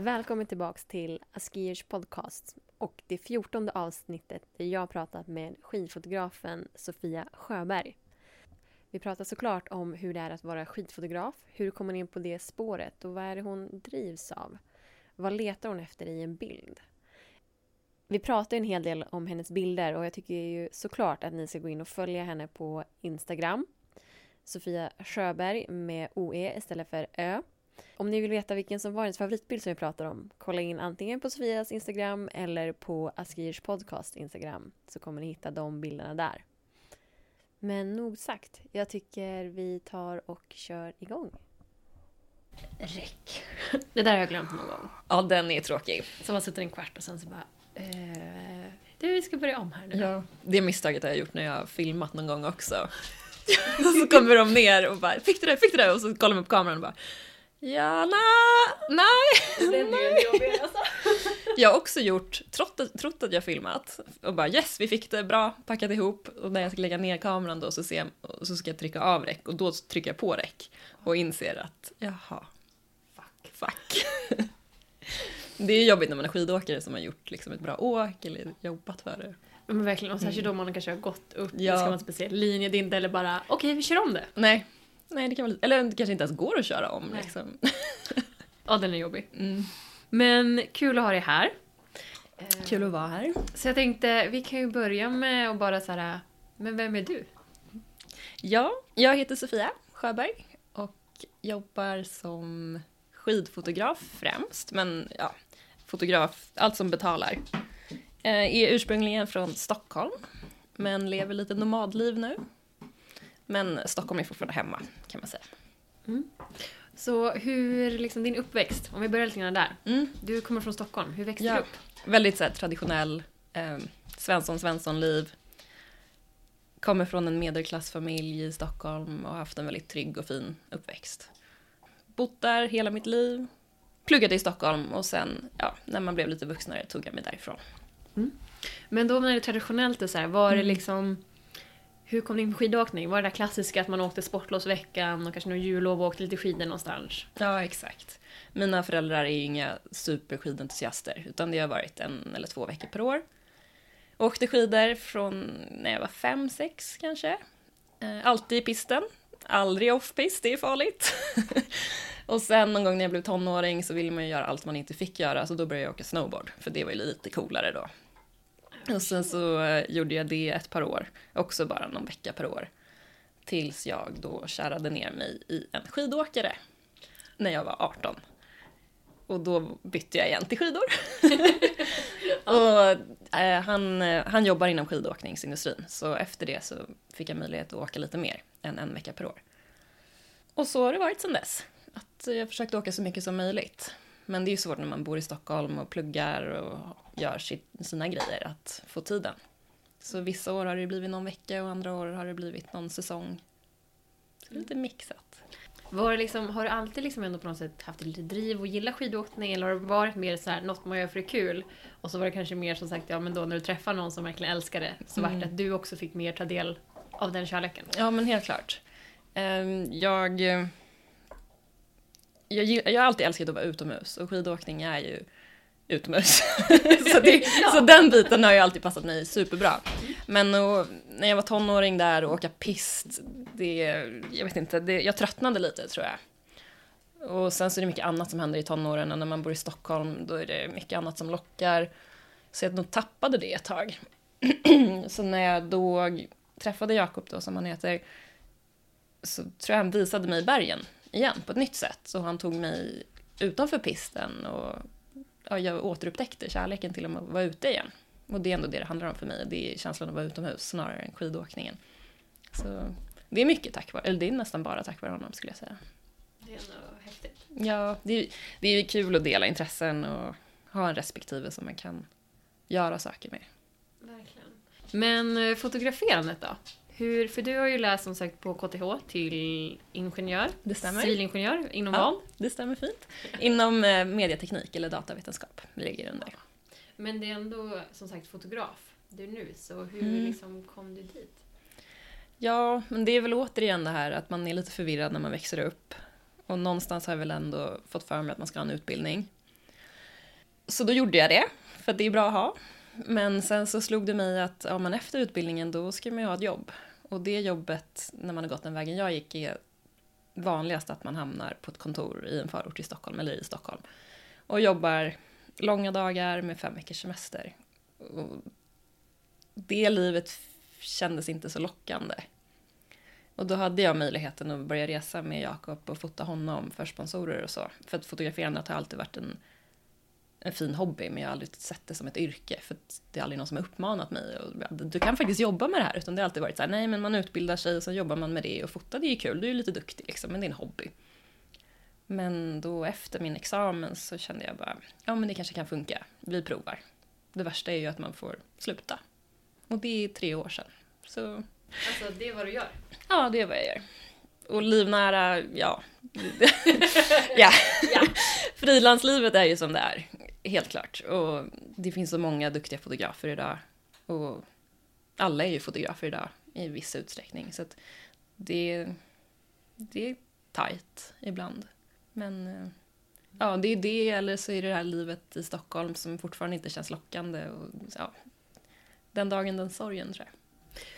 Välkommen tillbaks till Askiers podcast och det fjortonde avsnittet där jag pratat med skidfotografen Sofia Sjöberg. Vi pratar såklart om hur det är att vara skidfotograf, hur kommer man in på det spåret och vad är det hon drivs av? Vad letar hon efter i en bild? Vi pratar en hel del om hennes bilder och jag tycker ju såklart att ni ska gå in och följa henne på Instagram. Sofia Sjöberg med OE istället för Ö. Om ni vill veta vilken som var hennes favoritbild som vi pratar om, kolla in antingen på Sofias Instagram eller på Askirs podcast Instagram så kommer ni hitta de bilderna där. Men nog sagt, jag tycker vi tar och kör igång. Räck. Det där har jag glömt någon gång. Ja, den är tråkig. Så man sitter en kvart och sen så bara... Eh, du, vi ska börja om här nu. Ja. Det misstaget har jag gjort när jag har filmat någon gång också. så kommer de ner och bara “Fick du det? Fick du det?” och så kollar man på kameran och bara Ja, nej, nej. Den är jobbig alltså. Jag har också gjort, trott, trott att jag filmat och bara yes, vi fick det bra, packat ihop och när jag ska lägga ner kameran då så, ser, så ska jag trycka av räck och då trycker jag på räck och inser att jaha, fuck, fuck. Det är jobbigt när man är skidåkare som har gjort liksom ett bra åk eller jobbat för det. Men verkligen, och särskilt mm. om man kanske har gått upp, ja. det ska en speciell linje, det är inte eller bara okej okay, vi kör om det. Nej, Nej, det kan vara lite, eller det kanske inte ens går att köra om Nej. liksom. ja, den är jobbig. Mm. Men kul att ha dig här. Kul att vara här. Så jag tänkte, vi kan ju börja med att bara så men vem är du? Ja, jag heter Sofia Sjöberg och jobbar som skidfotograf främst, men ja, fotograf, allt som betalar. Eh, är ursprungligen från Stockholm, men lever lite nomadliv nu. Men Stockholm är fortfarande hemma, kan man säga. Mm. Så hur, liksom din uppväxt, om vi börjar lite grann där. Mm. Du kommer från Stockholm, hur växte ja. du upp? Väldigt så här, traditionell, eh, Svensson Svensson-liv. Kommer från en medelklassfamilj i Stockholm och har haft en väldigt trygg och fin uppväxt. Bott där hela mitt liv. Pluggade i Stockholm och sen, ja, när man blev lite vuxnare tog jag mig därifrån. Mm. Men då när det är traditionellt, och så här, var det mm. liksom hur kom du in på skidåkning? Var det där klassiska att man åkte sportlovsveckan och kanske någon jullov och åkte lite skidor någonstans? Ja, exakt. Mina föräldrar är ju inga superskidentusiaster, utan det har varit en eller två veckor per år. Åkte skidor från när jag var fem, sex kanske. Eh, alltid i pisten, aldrig off-pist, det är farligt. och sen någon gång när jag blev tonåring så ville man ju göra allt man inte fick göra, så då började jag åka snowboard, för det var ju lite coolare då. Och sen så eh, gjorde jag det ett par år, också bara någon vecka per år. Tills jag då kärade ner mig i en skidåkare när jag var 18. Och då bytte jag igen till skidor. och, eh, han, eh, han jobbar inom skidåkningsindustrin, så efter det så fick jag möjlighet att åka lite mer än en vecka per år. Och så har det varit sedan dess. Att jag försökt åka så mycket som möjligt. Men det är ju svårt när man bor i Stockholm och pluggar och gör sina grejer att få tiden. Så vissa år har det blivit någon vecka och andra år har det blivit någon säsong. Så lite mixat. Var liksom, har du alltid liksom ändå på något sätt haft lite driv och gilla skidåkning eller har det varit mer så här, något man gör för det är kul? Och så var det kanske mer som sagt, ja men då när du träffar någon som verkligen älskar det så mm. vart det att du också fick mer ta del av den kärleken? Ja men helt klart. Ehm, jag jag, jag har alltid älskat att vara utomhus och skidåkning är ju utomhus. så, det, ja. så den biten har ju alltid passat mig superbra. Men och, när jag var tonåring där och åka pist, det, jag vet inte, det, jag tröttnade lite tror jag. Och sen så är det mycket annat som händer i tonåren och när man bor i Stockholm då är det mycket annat som lockar. Så jag nog tappade det ett tag. så när jag då träffade Jakob då som han heter så tror jag han visade mig bergen igen på ett nytt sätt. Så han tog mig utanför pisten och ja, jag återupptäckte kärleken till att vara ute igen. Och det är ändå det det handlar om för mig, det är känslan av att vara utomhus snarare än skidåkningen. Så det är mycket tack vare, eller det är nästan bara tack vare honom skulle jag säga. Det är ändå häftigt. Ja, det är, det är kul att dela intressen och ha en respektive som man kan göra saker med. Verkligen. Men eh, fotograferandet då? Hur, för du har ju läst som sagt på KTH till ingenjör, det stämmer. civilingenjör, inom ja, vad? det stämmer fint. Inom eh, mediateknik eller datavetenskap ligger under. Men det är ändå som sagt fotograf du nu, så hur mm. liksom kom du dit? Ja, men det är väl återigen det här att man är lite förvirrad när man växer upp. Och någonstans har jag väl ändå fått för mig att man ska ha en utbildning. Så då gjorde jag det, för att det är bra att ha. Men sen så slog det mig att ja, men efter utbildningen då ska man ju ha ett jobb. Och det jobbet, när man har gått den vägen jag gick, är vanligast att man hamnar på ett kontor i en förort i Stockholm, eller i Stockholm. Och jobbar långa dagar med fem veckors semester. Och det livet kändes inte så lockande. Och då hade jag möjligheten att börja resa med Jakob och fota honom för sponsorer och så. För att fotograferandet har alltid varit en, en fin hobby, men jag har aldrig sett det som ett yrke. För det är aldrig någon som har uppmanat mig. Och, du kan faktiskt jobba med det här. Utan det har alltid varit så här, nej men man utbildar sig och så jobbar man med det. Och fota det är ju kul, du är ju lite duktig liksom, men det är en hobby. Men då efter min examen så kände jag bara, ja men det kanske kan funka. Vi provar. Det värsta är ju att man får sluta. Och det är tre år sedan. Så... Alltså det är vad du gör? Ja, det är vad jag gör. Och livnära, ja. ja. ja. Frilanslivet är ju som det är, helt klart. Och det finns så många duktiga fotografer idag. Och alla är ju fotografer idag i viss utsträckning. Så att det, det är tajt ibland. Men ja, det är det, eller så är det det här livet i Stockholm som fortfarande inte känns lockande. Och, ja, den dagen, den sorgen tror jag.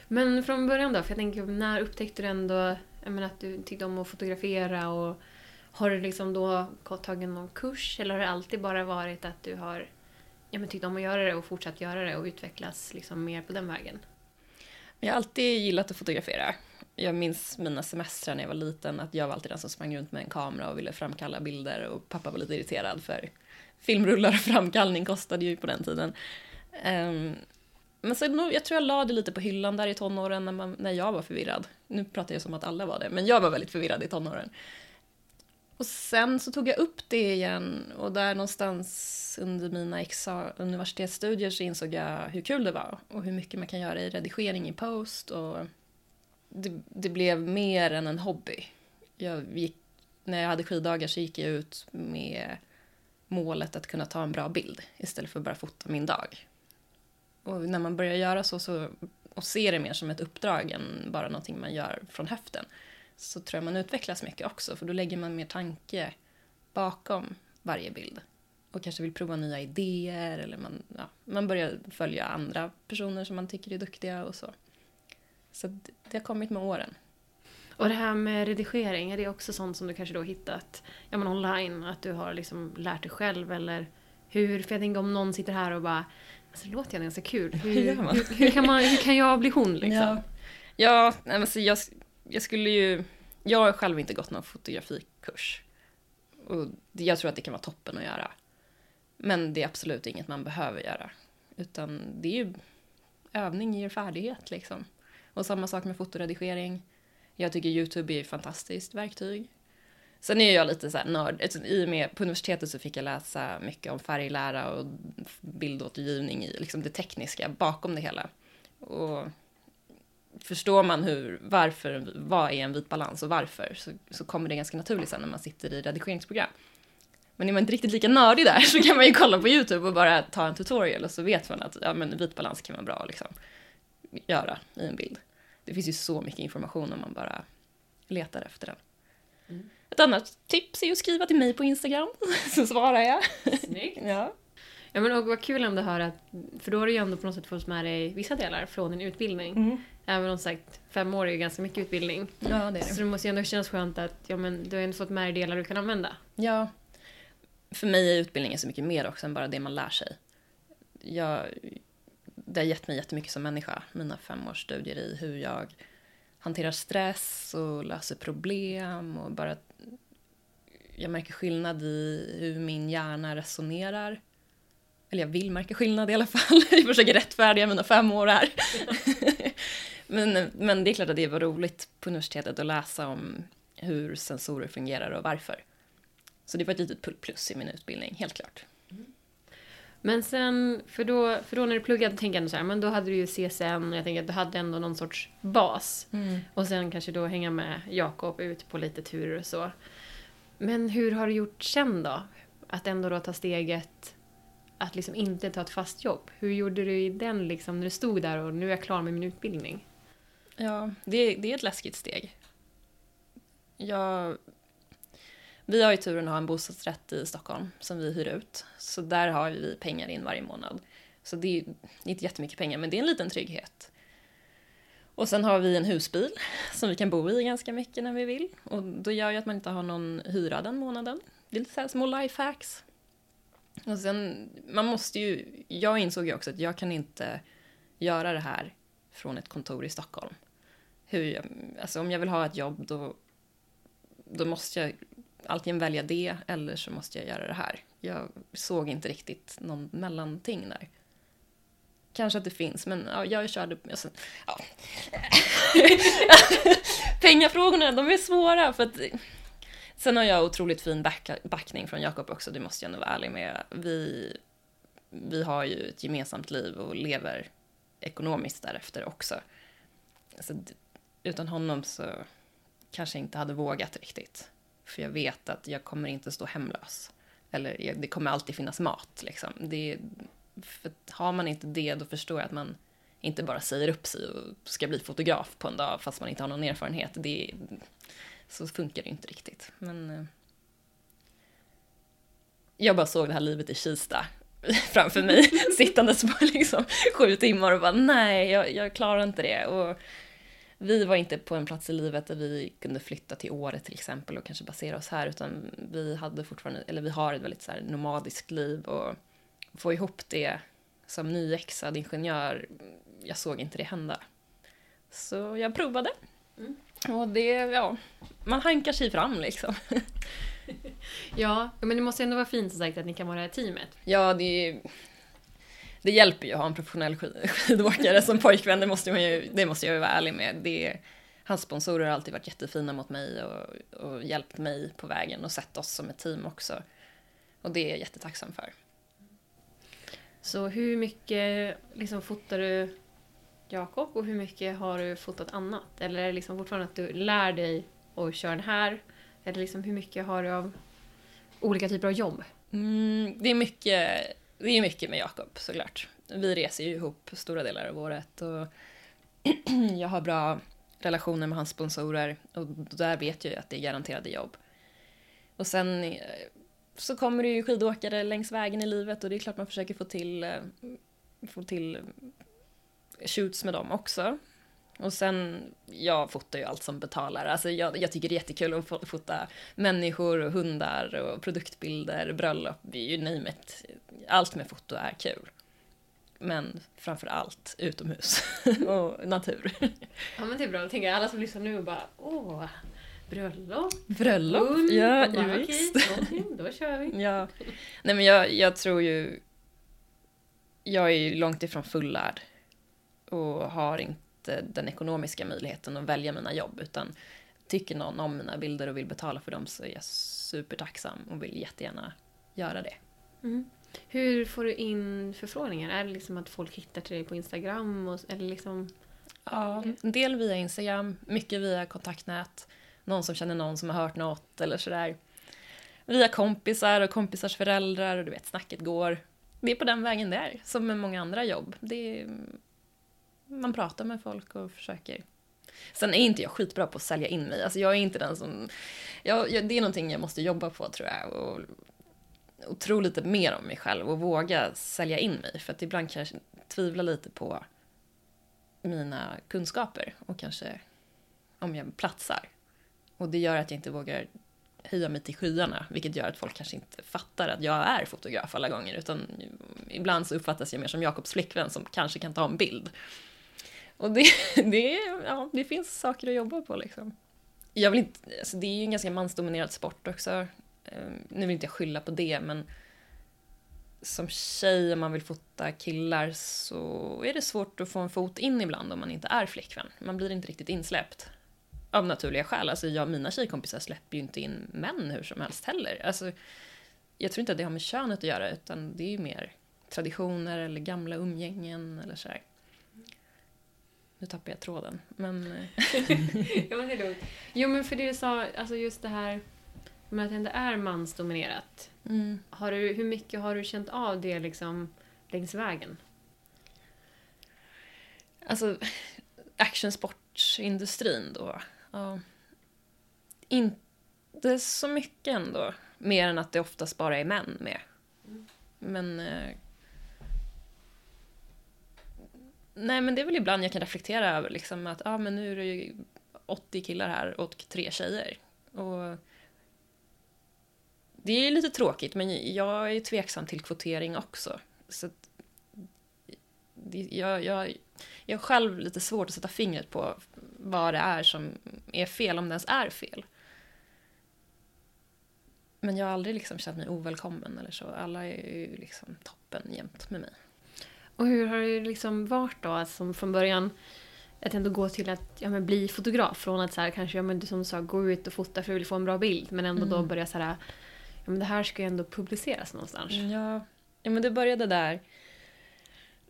Men från början då? För jag tänker, när upptäckte du ändå jag menar, att du tyckte om att fotografera? och har du liksom då tagit någon kurs eller har det alltid bara varit att du har ja, men tyckt om att göra det och fortsatt göra det och utvecklas liksom mer på den vägen? Jag har alltid gillat att fotografera. Jag minns mina semestrar när jag var liten, att jag var alltid den som sprang runt med en kamera och ville framkalla bilder och pappa var lite irriterad för filmrullar och framkallning kostade ju på den tiden. Um, men så, jag tror jag la det lite på hyllan där i tonåren när, man, när jag var förvirrad. Nu pratar jag som att alla var det, men jag var väldigt förvirrad i tonåren. Och sen så tog jag upp det igen och där någonstans under mina universitetsstudier så insåg jag hur kul det var och hur mycket man kan göra i redigering i post och det, det blev mer än en hobby. Jag gick, när jag hade skiddagar så gick jag ut med målet att kunna ta en bra bild istället för att bara fota min dag. Och när man börjar göra så, så och ser det mer som ett uppdrag än bara någonting man gör från höften så tror jag man utvecklas mycket också för då lägger man mer tanke bakom varje bild och kanske vill prova nya idéer eller man, ja, man börjar följa andra personer som man tycker är duktiga och så. Så det har kommit med åren. Och det här med redigering, är det också sånt som du kanske då hittat ja, men online? Att du har liksom lärt dig själv eller hur? För jag tänker om någon sitter här och bara Alltså det låter ju ganska kul. Hur, hur, hur, kan man, hur kan jag bli hon liksom? Ja, ja alltså jag, jag skulle ju... Jag har själv inte gått någon fotografikurs. Och jag tror att det kan vara toppen att göra. Men det är absolut inget man behöver göra. Utan det är ju... Övning ger färdighet liksom. Och samma sak med fotoredigering. Jag tycker YouTube är ett fantastiskt verktyg. Sen är jag lite så här nörd. Alltså, I och med på universitetet så fick jag läsa mycket om färglära och bildåtergivning i liksom det tekniska bakom det hela. Och förstår man hur, varför, vad är en vit balans och varför så, så kommer det ganska naturligt sen när man sitter i redigeringsprogram. Men är man inte riktigt lika nördig där så kan man ju kolla på YouTube och bara ta en tutorial och så vet man att ja, men vit balans kan vara bra att liksom, göra i en bild. Det finns ju så mycket information om man bara letar efter den. Mm. Ett annat tips är att skriva till mig på Instagram, så svarar jag. Snyggt. ja. Ja men och vad kul ändå att höra att, för då har du ju ändå på något sätt fått med dig vissa delar från din utbildning. Mm. Även om sagt, fem år är ju ganska mycket utbildning. Ja, det är det. Så det måste ju ändå kännas skönt att ja, men du har ändå fått med dig delar du kan använda. Ja. För mig är utbildningen så mycket mer också än bara det man lär sig. Jag, det har gett mig jättemycket som människa, mina fem års studier i hur jag hanterar stress och löser problem och bara jag märker skillnad i hur min hjärna resonerar. Eller jag vill märka skillnad i alla fall. Jag försöker rättfärdiga mina fem år här. men, men det är klart att det var roligt på universitetet att läsa om hur sensorer fungerar och varför. Så det var ett litet plus i min utbildning, helt klart. Men sen, för då, för då när du pluggade, tänker jag så här, men då hade du ju CSN, jag tänker att du hade ändå någon sorts bas. Mm. Och sen kanske då hänga med Jakob ut på lite turer och så. Men hur har du gjort sen då? Att ändå då ta steget att liksom inte ta ett fast jobb. Hur gjorde du i den liksom, när du stod där och nu är jag klar med min utbildning? Ja, det, det är ett läskigt steg. Jag Vi har ju turen att ha en bostadsrätt i Stockholm som vi hyr ut. Så där har vi pengar in varje månad. Så det är inte jättemycket pengar, men det är en liten trygghet. Och sen har vi en husbil som vi kan bo i ganska mycket när vi vill. Och då gör ju att man inte har någon hyra den månaden. Det är lite så här små lifehacks. Och sen, man måste ju, jag insåg ju också att jag kan inte göra det här från ett kontor i Stockholm. Hur jag, alltså om jag vill ha ett jobb då, då måste jag antingen välja det eller så måste jag göra det här. Jag såg inte riktigt någon mellanting där. Kanske att det finns, men ja, jag körde... Alltså, ja. Pengafrågorna, de är svåra för att... Sen har jag otroligt fin back, backning från Jakob också, det måste jag nog vara ärlig med. Vi, vi har ju ett gemensamt liv och lever ekonomiskt därefter också. Alltså, utan honom så kanske jag inte hade vågat riktigt. För jag vet att jag kommer inte stå hemlös. Eller det kommer alltid finnas mat. Liksom. Det, för har man inte det, då förstår jag att man inte bara säger upp sig och ska bli fotograf på en dag fast man inte har någon erfarenhet. Det, så funkar det inte riktigt. Men eh, jag bara såg det här livet i Kista framför mig, sittandes på liksom sju timmar och bara nej, jag, jag klarar inte det. Och vi var inte på en plats i livet där vi kunde flytta till Åre till exempel och kanske basera oss här, utan vi hade fortfarande, eller vi har ett väldigt så nomadiskt liv och få ihop det som nyexad ingenjör, jag såg inte det hända. Så jag provade. Mm. Och det, ja, man hankar sig fram liksom. ja, men det måste ändå vara fint som sagt att ni kan vara det här teamet. Ja, det, det hjälper ju att ha en professionell skidåkare som pojkvän, det måste, man ju, det måste jag ju vara ärlig med. Det, hans sponsorer har alltid varit jättefina mot mig och, och hjälpt mig på vägen och sett oss som ett team också. Och det är jag jättetacksam för. Så hur mycket liksom, fotar du Jakob och hur mycket har du fotat annat? Eller är det liksom fortfarande att du lär dig och kör den här? Eller liksom, hur mycket har du av olika typer av jobb? Mm, det, är mycket, det är mycket med Jakob såklart. Vi reser ju ihop stora delar av året och jag har bra relationer med hans sponsorer och där vet jag ju att det är garanterade jobb. Och sen eh, så kommer det ju skidåkare längs vägen i livet och det är klart man försöker få till, eh, få till shoots med dem också. Och sen, jag fotar ju allt som betalar. Alltså jag, jag tycker det är jättekul att fota människor och hundar och produktbilder, bröllop, you name it. Allt med foto är kul. Men framför allt utomhus och natur. Ja men det är bra, jag tänker alla som lyssnar nu bara åh, bröllop, bröllop, hund, ja, ja visst. då kör vi. Ja. Nej men jag, jag tror ju, jag är ju långt ifrån fullärd och har inte den ekonomiska möjligheten att välja mina jobb utan tycker någon om mina bilder och vill betala för dem så är jag supertacksam och vill jättegärna göra det. Mm. Hur får du in förfrågningar? Är det liksom att folk hittar till dig på Instagram? Och, eller liksom... Ja, en del via Instagram, mycket via kontaktnät någon som känner någon som har hört något eller sådär. Via kompisar och kompisars föräldrar och du vet, snacket går. Det är på den vägen det är, som med många andra jobb. Det är, man pratar med folk och försöker. Sen är inte jag skitbra på att sälja in mig. Alltså jag är inte den som... Jag, jag, det är någonting jag måste jobba på tror jag. Och, och tro lite mer om mig själv och våga sälja in mig. För att ibland kan jag tvivla lite på mina kunskaper och kanske om jag platsar. Och det gör att jag inte vågar höja mig till skyarna, vilket gör att folk kanske inte fattar att jag är fotograf alla gånger, utan ibland så uppfattas jag mer som Jakobs flickvän som kanske kan ta en bild. Och det, det, ja, det finns saker att jobba på liksom. Jag vill inte, alltså det är ju en ganska mansdominerad sport också. Ehm, nu vill inte jag skylla på det, men som tjej, om man vill fota killar, så är det svårt att få en fot in ibland om man inte är flickvän. Man blir inte riktigt insläppt av naturliga skäl. Alltså jag, mina tjejkompisar släpper ju inte in män hur som helst heller. Alltså, jag tror inte att det har med könet att göra, utan det är ju mer traditioner eller gamla umgängen eller sådär. Nu tappar jag tråden, men... Eh. ja, men det är lugnt. Jo, men för det du sa, alltså just det här med att det ändå är mansdominerat. Mm. Har du, hur mycket har du känt av det liksom längs vägen? Alltså, actionsportindustrin då Ja. In, inte så mycket ändå. Mer än att det oftast bara är män med. Men... Eh, nej, men det är väl ibland jag kan reflektera över liksom att ah, men nu är det ju 80 killar här och tre tjejer. Och det är lite tråkigt, men jag är tveksam till kvotering också. Så att, jag, jag, jag har själv lite svårt att sätta fingret på vad det är som är fel, om det ens är fel. Men jag har aldrig liksom känt mig ovälkommen eller så. Alla är ju liksom toppen jämt med mig. Och hur har det liksom varit då, alltså från början? Att ändå gå till att ja, men bli fotograf. Från att så här, kanske, ja, men du som sa, gå ut och fota för att få en bra bild. Men ändå mm. då börja så här, ja, men det här ska ju ändå publiceras någonstans. Ja, ja men det började där.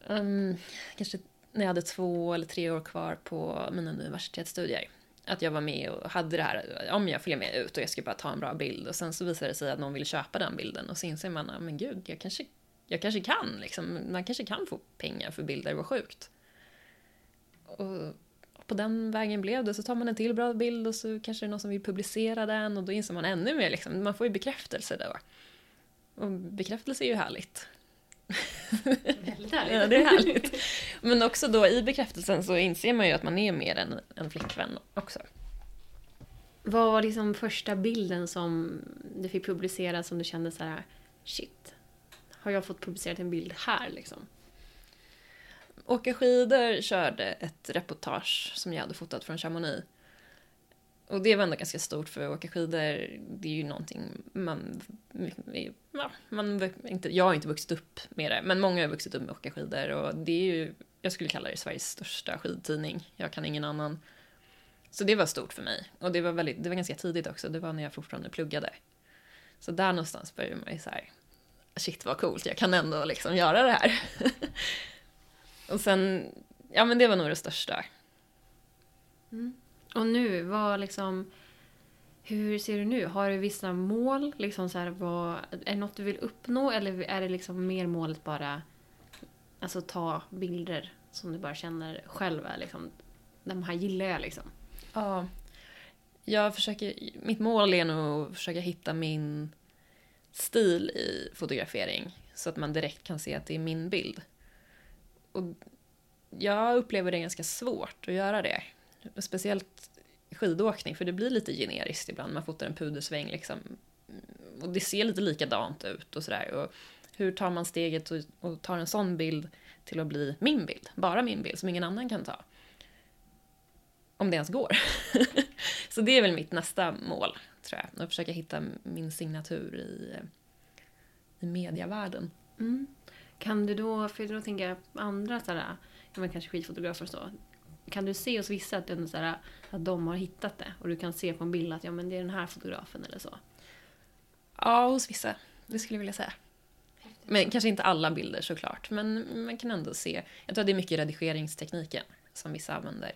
Um, kanske när jag hade två eller tre år kvar på mina universitetsstudier. Att jag var med och hade det här, om jag följer med ut och jag ska bara ta en bra bild och sen så visar det sig att någon vill köpa den bilden och så inser man, men gud, jag kanske, jag kanske kan liksom, man kanske kan få pengar för bilder, vad sjukt. Och på den vägen blev det, så tar man en till bra bild och så kanske det är någon som vill publicera den och då inser man ännu mer liksom, man får ju bekräftelse då. Och bekräftelse är ju härligt. Väldigt härligt. ja, det är härligt. Men också då i bekräftelsen så inser man ju att man är mer än en flickvän också. Vad var liksom första bilden som du fick publicera som du kände så här, shit, har jag fått publicerat en bild här liksom? Åka skidor körde ett reportage som jag hade fotat från Chamonix. Och det var ändå ganska stort för att åka skidor, det är ju någonting man... Ja, man inte, jag har inte vuxit upp med det, men många har vuxit upp med att åka skidor och det är ju, jag skulle kalla det Sveriges största skidtidning. Jag kan ingen annan. Så det var stort för mig. Och det var, väldigt, det var ganska tidigt också, det var när jag fortfarande pluggade. Så där någonstans började man ju så här, shit vad coolt, jag kan ändå liksom göra det här. och sen, ja men det var nog det största. Mm. Och nu, vad liksom... Hur ser du nu? Har du vissa mål? Liksom så här, vad, är det något du vill uppnå eller är det liksom mer målet bara alltså ta bilder som du bara känner själv är liksom, de här gillar jag liksom? Ja. Jag försöker, mitt mål är nog att försöka hitta min stil i fotografering så att man direkt kan se att det är min bild. Och jag upplever det ganska svårt att göra det. Speciellt skidåkning, för det blir lite generiskt ibland. Man fotar en pudersväng liksom. Och det ser lite likadant ut och sådär. Och hur tar man steget och, och tar en sån bild till att bli min bild? Bara min bild, som ingen annan kan ta. Om det ens går. Så det är väl mitt nästa mål, tror jag. Att försöka hitta min signatur i, i mediavärlden. Mm. Kan du då, för då tänker jag andra sådär, kanske skidfotografer och så, kan du se hos vissa att, så här, att de har hittat det? Och du kan se på en bild att ja, men det är den här fotografen eller så? Ja, hos vissa. Det skulle jag vilja säga. Men kanske inte alla bilder såklart, men man kan ändå se. Jag tror att det är mycket redigeringstekniken som vissa använder.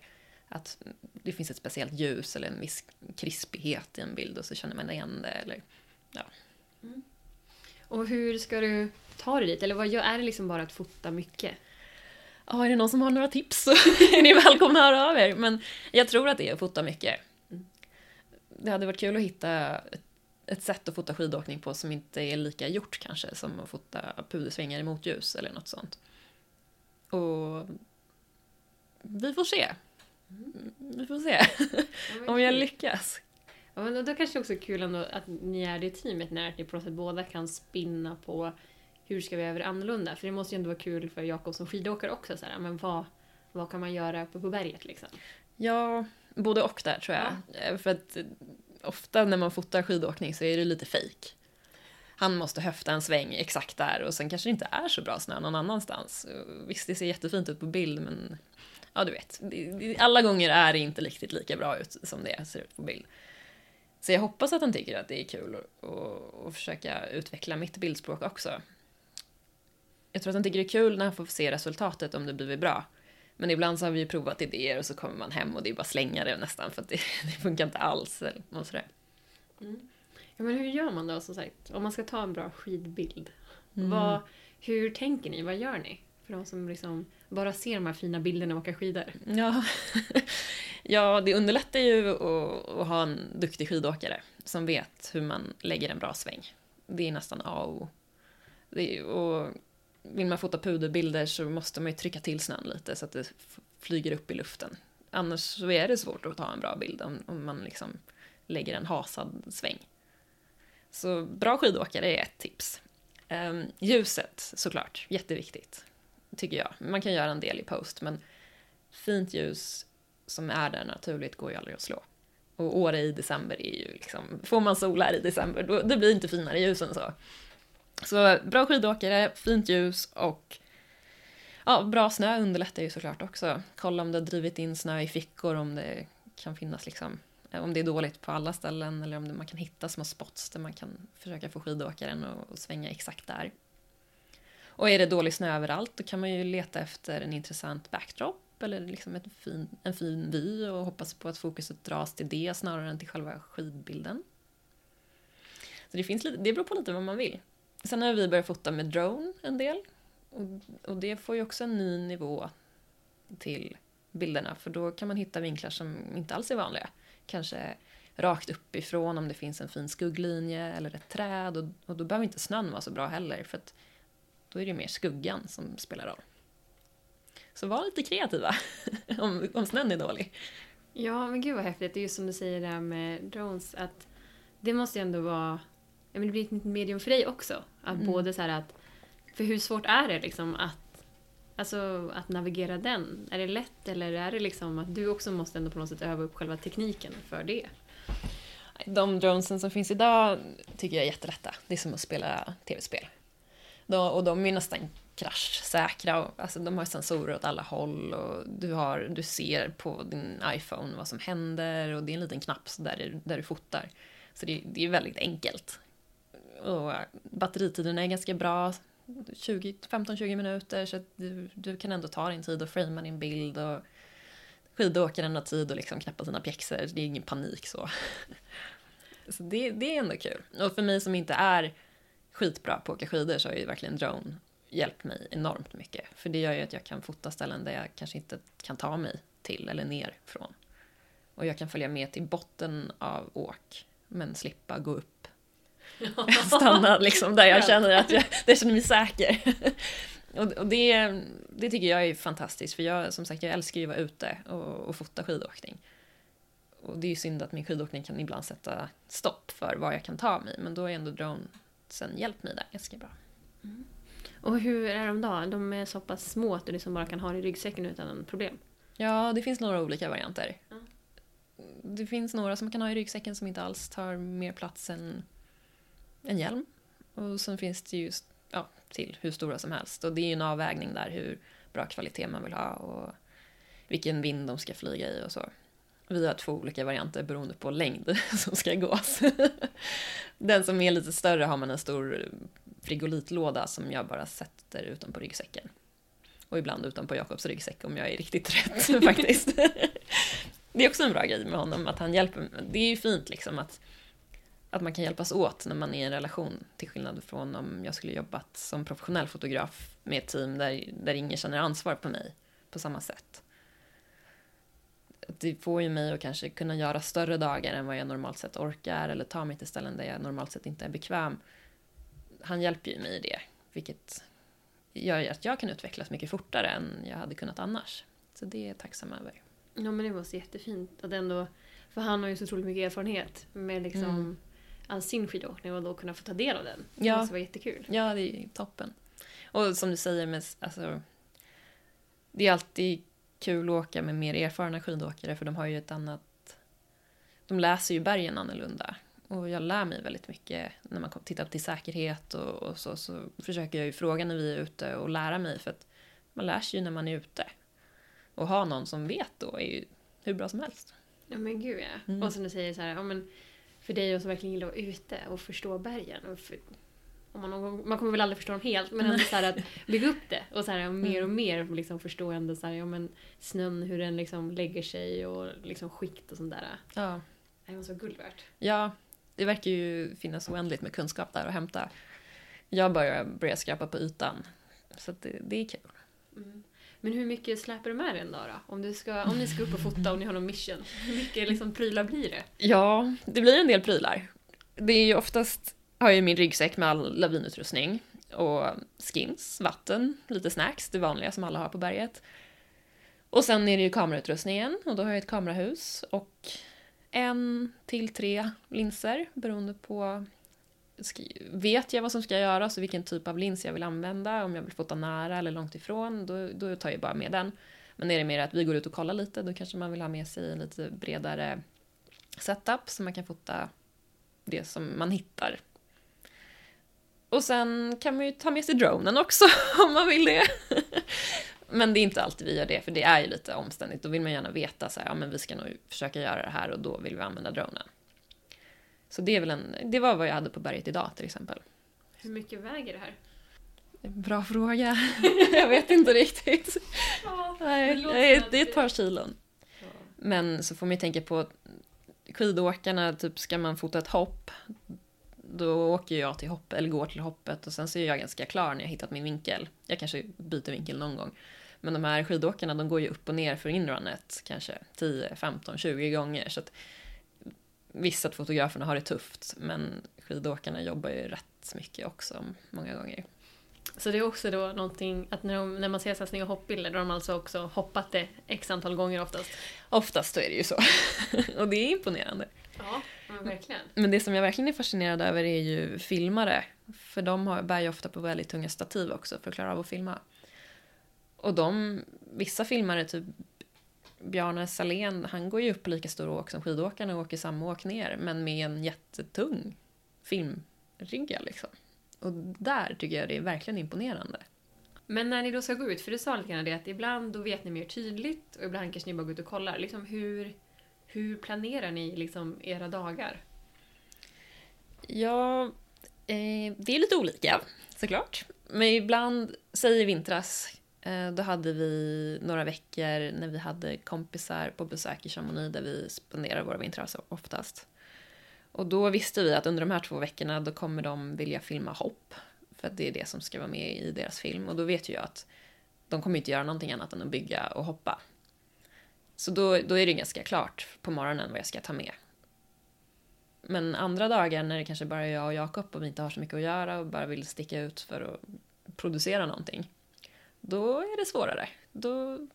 Att det finns ett speciellt ljus eller en viss krispighet i en bild och så känner man igen det. Eller, ja. Mm. Och hur ska du ta dig dit? Eller vad är det liksom bara att fota mycket? Ja, är det någon som har några tips så är ni välkomna att höra av er. Men jag tror att det är att fota mycket. Det hade varit kul att hitta ett, ett sätt att fota skidåkning på som inte är lika gjort kanske som att fota pudersvängar i motljus eller något sånt. Och vi får se. Vi får se om jag lyckas. Ja, men då kanske det också är kul ändå att ni är det teamet när ni på något sätt båda kan spinna på hur ska vi göra det annorlunda? För det måste ju ändå vara kul för Jakob som skidåkare också. Så här, men vad, vad kan man göra uppe på berget liksom? Ja, både och där tror jag. Ja. Eh, för att eh, ofta när man fotar skidåkning så är det lite fejk. Han måste höfta en sväng exakt där och sen kanske det inte är så bra snö någon annanstans. Visst, det ser jättefint ut på bild men ja, du vet. Alla gånger är det inte riktigt lika bra ut som det ser ut på bild. Så jag hoppas att han tycker att det är kul att försöka utveckla mitt bildspråk också jag tror att han tycker det är kul när han får se resultatet om det blivit bra. Men ibland så har vi ju provat idéer och så kommer man hem och det är bara slänga det nästan för att det, det funkar inte alls. Och sådär. Mm. Ja, men hur gör man då som sagt, om man ska ta en bra skidbild? Mm. Vad, hur tänker ni? Vad gör ni? För de som liksom bara ser de här fina bilderna och åka skidor. Ja. Ja, det underlättar ju att, att ha en duktig skidåkare som vet hur man lägger en bra sväng. Det är nästan A och O. Det är, och vill man fota puderbilder så måste man ju trycka till snön lite så att det flyger upp i luften. Annars så är det svårt att ta en bra bild om, om man liksom lägger en hasad sväng. Så bra skidåkare är ett tips. Ehm, ljuset såklart, jätteviktigt. Tycker jag. Man kan göra en del i post men fint ljus som är där naturligt går ju aldrig att slå. Och Åre i december är ju liksom, får man sol här i december, då, det blir inte finare ljus än så. Så bra skidåkare, fint ljus och ja, bra snö underlättar ju såklart också. Kolla om det har drivit in snö i fickor, om det kan finnas liksom, eh, om det är dåligt på alla ställen eller om det, man kan hitta små spots där man kan försöka få skidåkaren att svänga exakt där. Och är det dålig snö överallt då kan man ju leta efter en intressant backdrop eller liksom ett fin, en fin vy och hoppas på att fokuset dras till det snarare än till själva skidbilden. Så det, finns lite, det beror på lite vad man vill. Sen har vi börjat fota med drone en del. Och, och det får ju också en ny nivå till bilderna för då kan man hitta vinklar som inte alls är vanliga. Kanske rakt uppifrån om det finns en fin skugglinje eller ett träd och, och då behöver inte snön vara så bra heller för att då är det mer skuggan som spelar roll. Så var lite kreativa om, om snön är dålig. Ja, men gud vad häftigt. Det är ju som du säger där med drones att det måste ju ändå vara, ja men det blir ett medium för dig också. Att mm. både så att, för hur svårt är det liksom att, alltså att navigera den? Är det lätt eller är det liksom att du också måste ändå på något sätt öva upp själva tekniken för det? De dronesen som finns idag tycker jag är jättelätta. Det är som att spela tv-spel. Och de är nästan kraschsäkra. Och, alltså, de har sensorer åt alla håll och du, har, du ser på din iPhone vad som händer och det är en liten knapp där, där du fotar. Så det, det är väldigt enkelt. Och eh, batteritiderna är ganska bra, 15-20 minuter så att du, du kan ändå ta din tid och framea din bild och skidåkaren har tid att liksom knäppa sina pjäxor, det är ingen panik så. Så det, det är ändå kul. Och för mig som inte är skitbra på att åka skidor så har ju verkligen drone hjälpt mig enormt mycket. För det gör ju att jag kan fota ställen där jag kanske inte kan ta mig till eller ner från. Och jag kan följa med till botten av åk, men slippa gå upp. Stanna liksom där jag känner att jag, där känner mig säker. och, det, det tycker jag är fantastiskt, för jag, som sagt, jag älskar ju att vara ute och, och fota skidåkning. Och det är ju synd att min skidåkning kan ibland sätta stopp för var jag kan ta mig, men då är ändå dronesen hjälpt mig där ganska bra. Mm. Och hur är de då? De är så pass små att du liksom bara kan ha det i ryggsäcken utan problem? Ja, det finns några olika varianter. Mm. Det finns några som man kan ha i ryggsäcken som inte alls tar mer plats än en hjälm. Och sen finns det ju ja, till hur stora som helst. Och det är ju en avvägning där hur bra kvalitet man vill ha och vilken vind de ska flyga i och så. Vi har två olika varianter beroende på längd som ska gås. Den som är lite större har man en stor frigolitlåda som jag bara sätter utanpå ryggsäcken. Och ibland utanpå Jakobs ryggsäck om jag är riktigt trött faktiskt. det är också en bra grej med honom, att han hjälper. Det är ju fint liksom att, att man kan hjälpas åt när man är i en relation, till skillnad från om jag skulle jobbat som professionell fotograf med ett team där, där ingen känner ansvar på mig på samma sätt. Det får ju mig att kanske kunna göra större dagar än vad jag normalt sett orkar eller ta mig till ställen där jag normalt sett inte är bekväm han hjälper ju mig i det, vilket gör att jag kan utvecklas mycket fortare än jag hade kunnat annars. Så det är jag tacksam över. Ja men det var så jättefint att ändå, för han har ju så otroligt mycket erfarenhet med liksom mm. all sin skidåkning och då kunna få ta del av den. Det ja. måste vara jättekul. Ja, det är toppen. Och som du säger, med, alltså, det är alltid kul att åka med mer erfarna skidåkare för de har ju ett annat... De läser ju bergen annorlunda. Och jag lär mig väldigt mycket när man tittar till säkerhet och, och, så, så försöker jag ju fråga när vi är ute och lära mig för att man lär sig ju när man är ute. Och ha någon som vet då är ju hur bra som helst. Ja men gud ja. Mm. Och som du säger så här, ja, men för dig som verkligen gillar att vara ute och förstå bergen. Och för, om man, gång, man kommer väl aldrig förstå dem helt men ändå så att bygga upp det och så här, mer och mm. mer liksom förstå ändå så här, ja, men snön hur den liksom lägger sig och liksom skikt och sånt där. Ja. Det måste vara guld värt. Ja, det verkar ju finnas oändligt med kunskap där att hämta. Jag börjar börja skrapa på ytan. Så det, det är kul. Mm. Men hur mycket släpar du med dig en dag då? Om, du ska, om ni ska upp och fota och ni har någon mission. Hur mycket liksom prylar blir det? Ja, det blir en del prylar. Det är ju oftast, har jag ju min ryggsäck med all lavinutrustning och skins, vatten, lite snacks, det vanliga som alla har på berget. Och sen är det ju kamerautrustningen och då har jag ett kamerahus och en till tre linser beroende på vet jag vad som ska göras och vilken typ av lins jag vill använda, om jag vill fota nära eller långt ifrån, då, då tar jag bara med den. Men är det mer att vi går ut och kollar lite, då kanske man vill ha med sig en lite bredare setup så man kan fota det som man hittar. Och sen kan man ju ta med sig dronen också om man vill det. Men det är inte alltid vi gör det, för det är ju lite omständigt. Då vill man gärna veta så här, ja men vi ska nog försöka göra det här och då vill vi använda dronen. Så det, är väl en, det var vad jag hade på berget idag till exempel. Hur mycket väger det här? Bra fråga. jag vet inte riktigt. Ja, Nej, det, det är ett par kilon. Ja. Men så får man ju tänka på skidåkarna, typ ska man fota ett hopp, då åker jag till hoppet, eller går till hoppet och sen så är jag ganska klar när jag hittat min vinkel. Jag kanske byter vinkel någon gång. Men de här skidåkarna de går ju upp och ner för inrunnet kanske 10, 15, 20 gånger. Så att visst att fotograferna har det tufft men skidåkarna jobbar ju rätt mycket också många gånger. Så det är också då någonting att när, de, när man ser så här snygga hoppbilder då har de alltså också hoppat det x antal gånger oftast? Oftast så är det ju så. och det är imponerande. Ja, men verkligen. Men det som jag verkligen är fascinerad över är ju filmare. För de har, bär ju ofta på väldigt tunga stativ också för att klara av att filma. Och de, vissa filmare, typ Bjarne Salén, han går ju upp på lika stor åk som skidåkarna och åker samma åk ner, men med en jättetung filmrygga liksom. Och där tycker jag det är verkligen imponerande. Men när ni då ska gå ut, för du sa lite grann det att ibland då vet ni mer tydligt och ibland kanske ni bara går ut och kollar. Liksom hur, hur planerar ni liksom era dagar? Ja, eh, det är lite olika såklart. Men ibland, säg i vintras, Eh, då hade vi några veckor när vi hade kompisar på besök i Chamonix där vi spenderar våra vintrar oftast. Och då visste vi att under de här två veckorna då kommer de vilja filma hopp. För att det är det som ska vara med i deras film. Och då vet ju jag att de kommer inte göra någonting annat än att bygga och hoppa. Så då, då är det ganska klart på morgonen vad jag ska ta med. Men andra dagar när det kanske bara är jag och Jakob och vi inte har så mycket att göra och bara vill sticka ut för att producera någonting då är det svårare. Då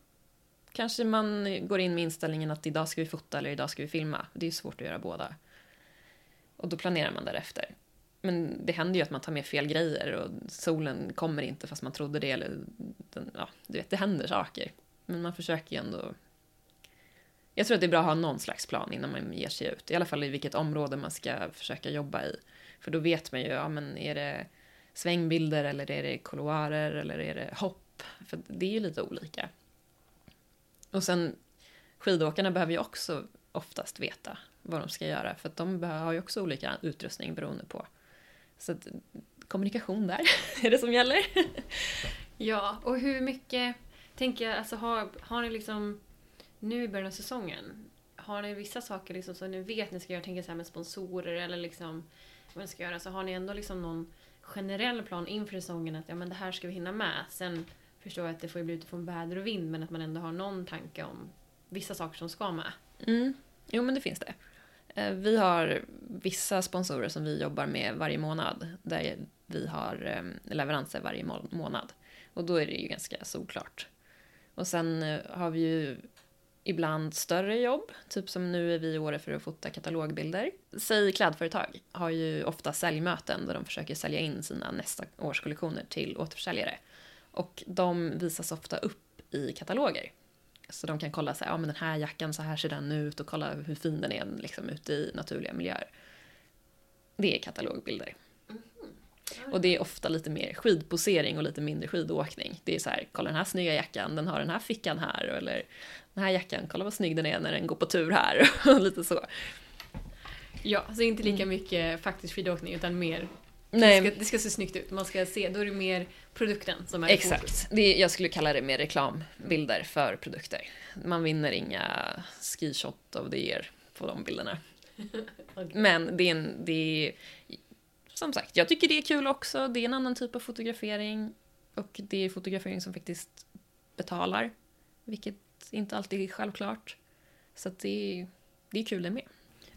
kanske man går in med inställningen att idag ska vi fota eller idag ska vi filma. Det är svårt att göra båda. Och då planerar man därefter. Men det händer ju att man tar med fel grejer och solen kommer inte fast man trodde det. Eller, ja, du vet, det händer saker. Men man försöker ju ändå... Jag tror att det är bra att ha någon slags plan innan man ger sig ut. I alla fall i vilket område man ska försöka jobba i. För då vet man ju, ja men är det svängbilder eller är det kolorer eller är det hopp för det är ju lite olika. Och sen skidåkarna behöver ju också oftast veta vad de ska göra för att de har ju också olika utrustning beroende på. Så att, kommunikation där är det som gäller. ja, och hur mycket, tänker jag, alltså har, har ni liksom nu i början av säsongen, har ni vissa saker liksom som ni vet ni ska göra, tänker så här med sponsorer eller liksom vad ni ska göra, så har ni ändå liksom någon generell plan inför säsongen att ja men det här ska vi hinna med. Sen förstår jag att det får bli utifrån väder och vind men att man ändå har någon tanke om vissa saker som ska med. Mm. Jo men det finns det. Eh, vi har vissa sponsorer som vi jobbar med varje månad där vi har eh, leveranser varje månad. Och då är det ju ganska solklart. Och sen eh, har vi ju ibland större jobb, typ som nu är vi i Åre för att fota katalogbilder. Säg klädföretag har ju ofta säljmöten där de försöker sälja in sina nästa års kollektioner till återförsäljare. Och de visas ofta upp i kataloger. Så de kan kolla så här, ja men den här jackan, så här ser den ut och kolla hur fin den är liksom, ute i naturliga miljöer. Det är katalogbilder. Mm. Och det är ofta lite mer skidposering och lite mindre skidåkning. Det är så här, kolla den här snygga jackan, den har den här fickan här. Eller den här jackan, kolla vad snygg den är när den går på tur här. och lite så. Ja, så inte lika mycket faktisk skidåkning utan mer Nej. Det, ska, det ska se snyggt ut, man ska se, då är det mer produkten som är Exakt. Det, jag skulle kalla det mer reklambilder för produkter. Man vinner inga skishot of the year på de bilderna. okay. Men det är, en, det är... Som sagt, jag tycker det är kul också. Det är en annan typ av fotografering. Och det är fotografering som faktiskt betalar. Vilket inte alltid självklart. Så att det, är, det är kul det med.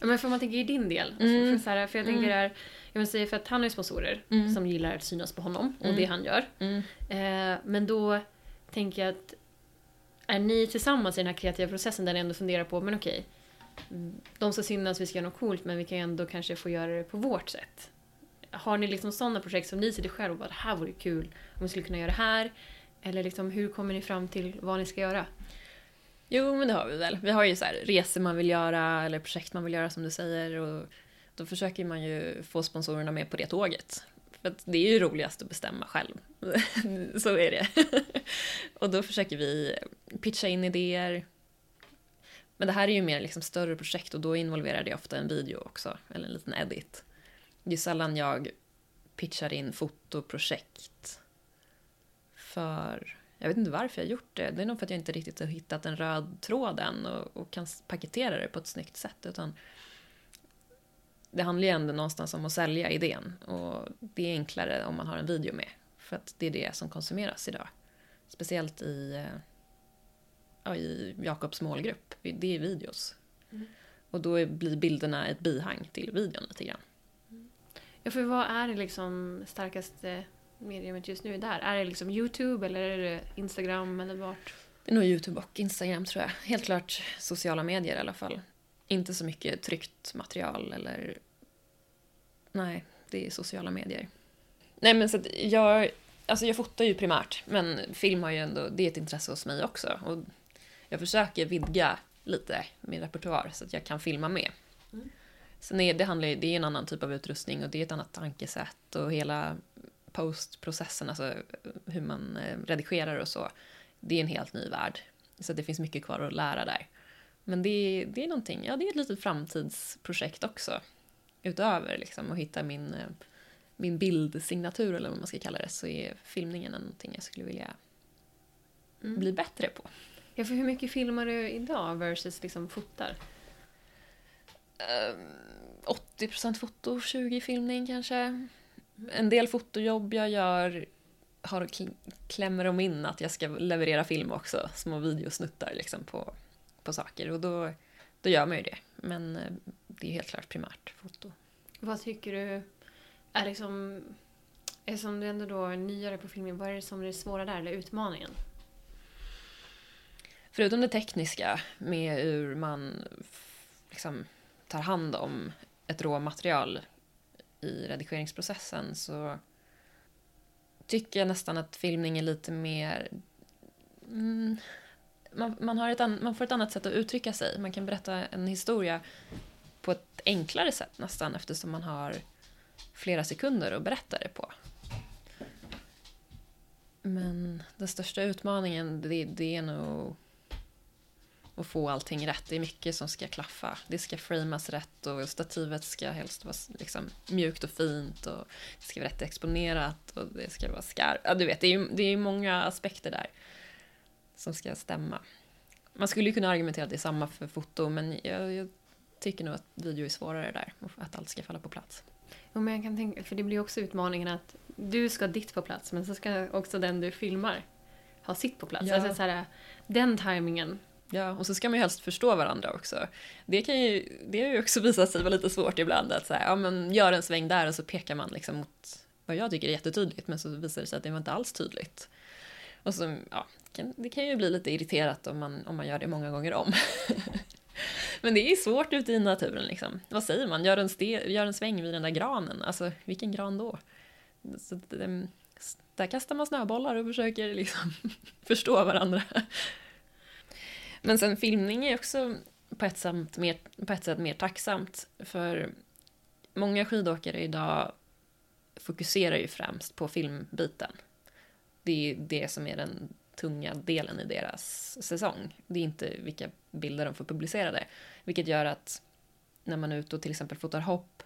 Ja, men för man tänker i din del. Mm. För, så här, för jag tänker Mm. där, jag vill säga för att han har ju sponsorer Mm. som gillar att synas på honom och Mm. det han gör. Mm. Eh, men då tänker jag att är ni tillsammans i den här kreativa processen där ni ändå funderar på, men okej, de ska synas, vi ska göra något coolt, men vi kan ju ändå kanske få göra det på vårt sätt. Har ni liksom sådana projekt som ni sitter själv och bara, det här vore kul om vi skulle kunna göra det här? Eller liksom, hur kommer ni fram till vad ni ska göra? Jo, men det har vi väl. Vi har ju så här resor man vill göra eller projekt man vill göra som du säger. Och då försöker man ju få sponsorerna med på det tåget. För att det är ju roligast att bestämma själv. så är det. och då försöker vi pitcha in idéer. Men det här är ju mer liksom större projekt och då involverar det ofta en video också, eller en liten edit. Det är sällan jag pitchar in fotoprojekt för jag vet inte varför jag gjort det. Det är nog för att jag inte riktigt har hittat en röd tråd än och, och kan paketera det på ett snyggt sätt. Utan det handlar ju ändå någonstans om att sälja idén. Och det är enklare om man har en video med. För att det är det som konsumeras idag. Speciellt i, eh, ja, i Jakobs målgrupp. Det är videos. Mm. Och då blir bilderna ett bihang till videon lite grann. Ja, för vad är det liksom starkaste mediumet just nu där? Är det liksom YouTube eller är det Instagram eller vart? Det är nog Youtube och Instagram tror jag. Helt klart sociala medier i alla fall. Inte så mycket tryckt material eller... Nej, det är sociala medier. Nej men så att jag... Alltså jag fotar ju primärt, men film har ju ändå... Det är ett intresse hos mig också. Och jag försöker vidga lite min repertoar så att jag kan filma med. Mm. Sen är det, handlar, det är en annan typ av utrustning och det är ett annat tankesätt och hela postprocessen, alltså hur man eh, redigerar och så det är en helt ny värld. Så det finns mycket kvar att lära där. Men det är, det är någonting, ja det är ett litet framtidsprojekt också. Utöver liksom att hitta min, eh, min bildsignatur eller vad man ska kalla det så är filmningen någonting jag skulle vilja Mm. bli bättre på. Ja, för hur mycket filmar du idag versus liksom fotar? Eh, 80% foto, 20 filmning kanske. En del fotojobb jag gör har kl- klämmer de in att jag ska leverera film också, små videosnuttar liksom på, på saker och då, då gör man ju det. Men eh, det är helt klart primärt foto. Vad tycker du är liksom... Eftersom du ändå då är nyare på filmen, vad är det som är det svåra där, eller utmaningen? Förutom det tekniska med hur man liksom tar hand om ett råmaterial i redigeringsprocessen så tycker jag nästan att filmning är lite mer... Mm, man, man, har ett an, man får ett annat sätt att uttrycka sig. Man kan berätta en historia på ett enklare sätt nästan eftersom man har flera sekunder att berätta det på. Men den största utmaningen det, det är nog att få allting rätt. Det är mycket som ska klaffa. Det ska framas rätt och stativet ska helst vara liksom mjukt och fint och det ska vara rätt exponerat och det ska vara skarpt. Ja, du vet, det är ju det är ju många aspekter där som ska stämma. Man skulle ju kunna argumentera att det är samma för foto men jag, jag tycker nog att video är svårare där, och att allt ska falla på plats. Jo, men jag kan tänka, för det blir också utmaningen att du ska ha ditt på plats, men så ska också den du filmar ha sitt på plats. Ja. Alltså så här, den tajmingen. Ja, och så ska man ju helst förstå varandra också. Det, kan ju, det har ju också visat sig vara lite svårt ibland att säga, ja men gör en sväng där och så pekar man liksom mot vad jag tycker är jättetydligt men så visar det sig att det var inte alls tydligt. Och så, ja, det kan, ju bli lite irriterat om man, om man gör det många gånger om. men det är svårt ute i naturen liksom. Vad säger man? Gör en, ste, gör en sväng vid den där granen. Alltså, vilken gran då? Så, ehm, där kastar man snöbollar och försöker liksom förstå varandra. Men sen filmning är också på ett, samt mer, på ett sätt mer tacksamt. För många skidåkare idag fokuserar ju främst på filmbiten. Det är det som är den tunga delen i deras säsong. Det är inte vilka bilder de får publicerade. Vilket gör att när man är ute och till exempel fotar hopp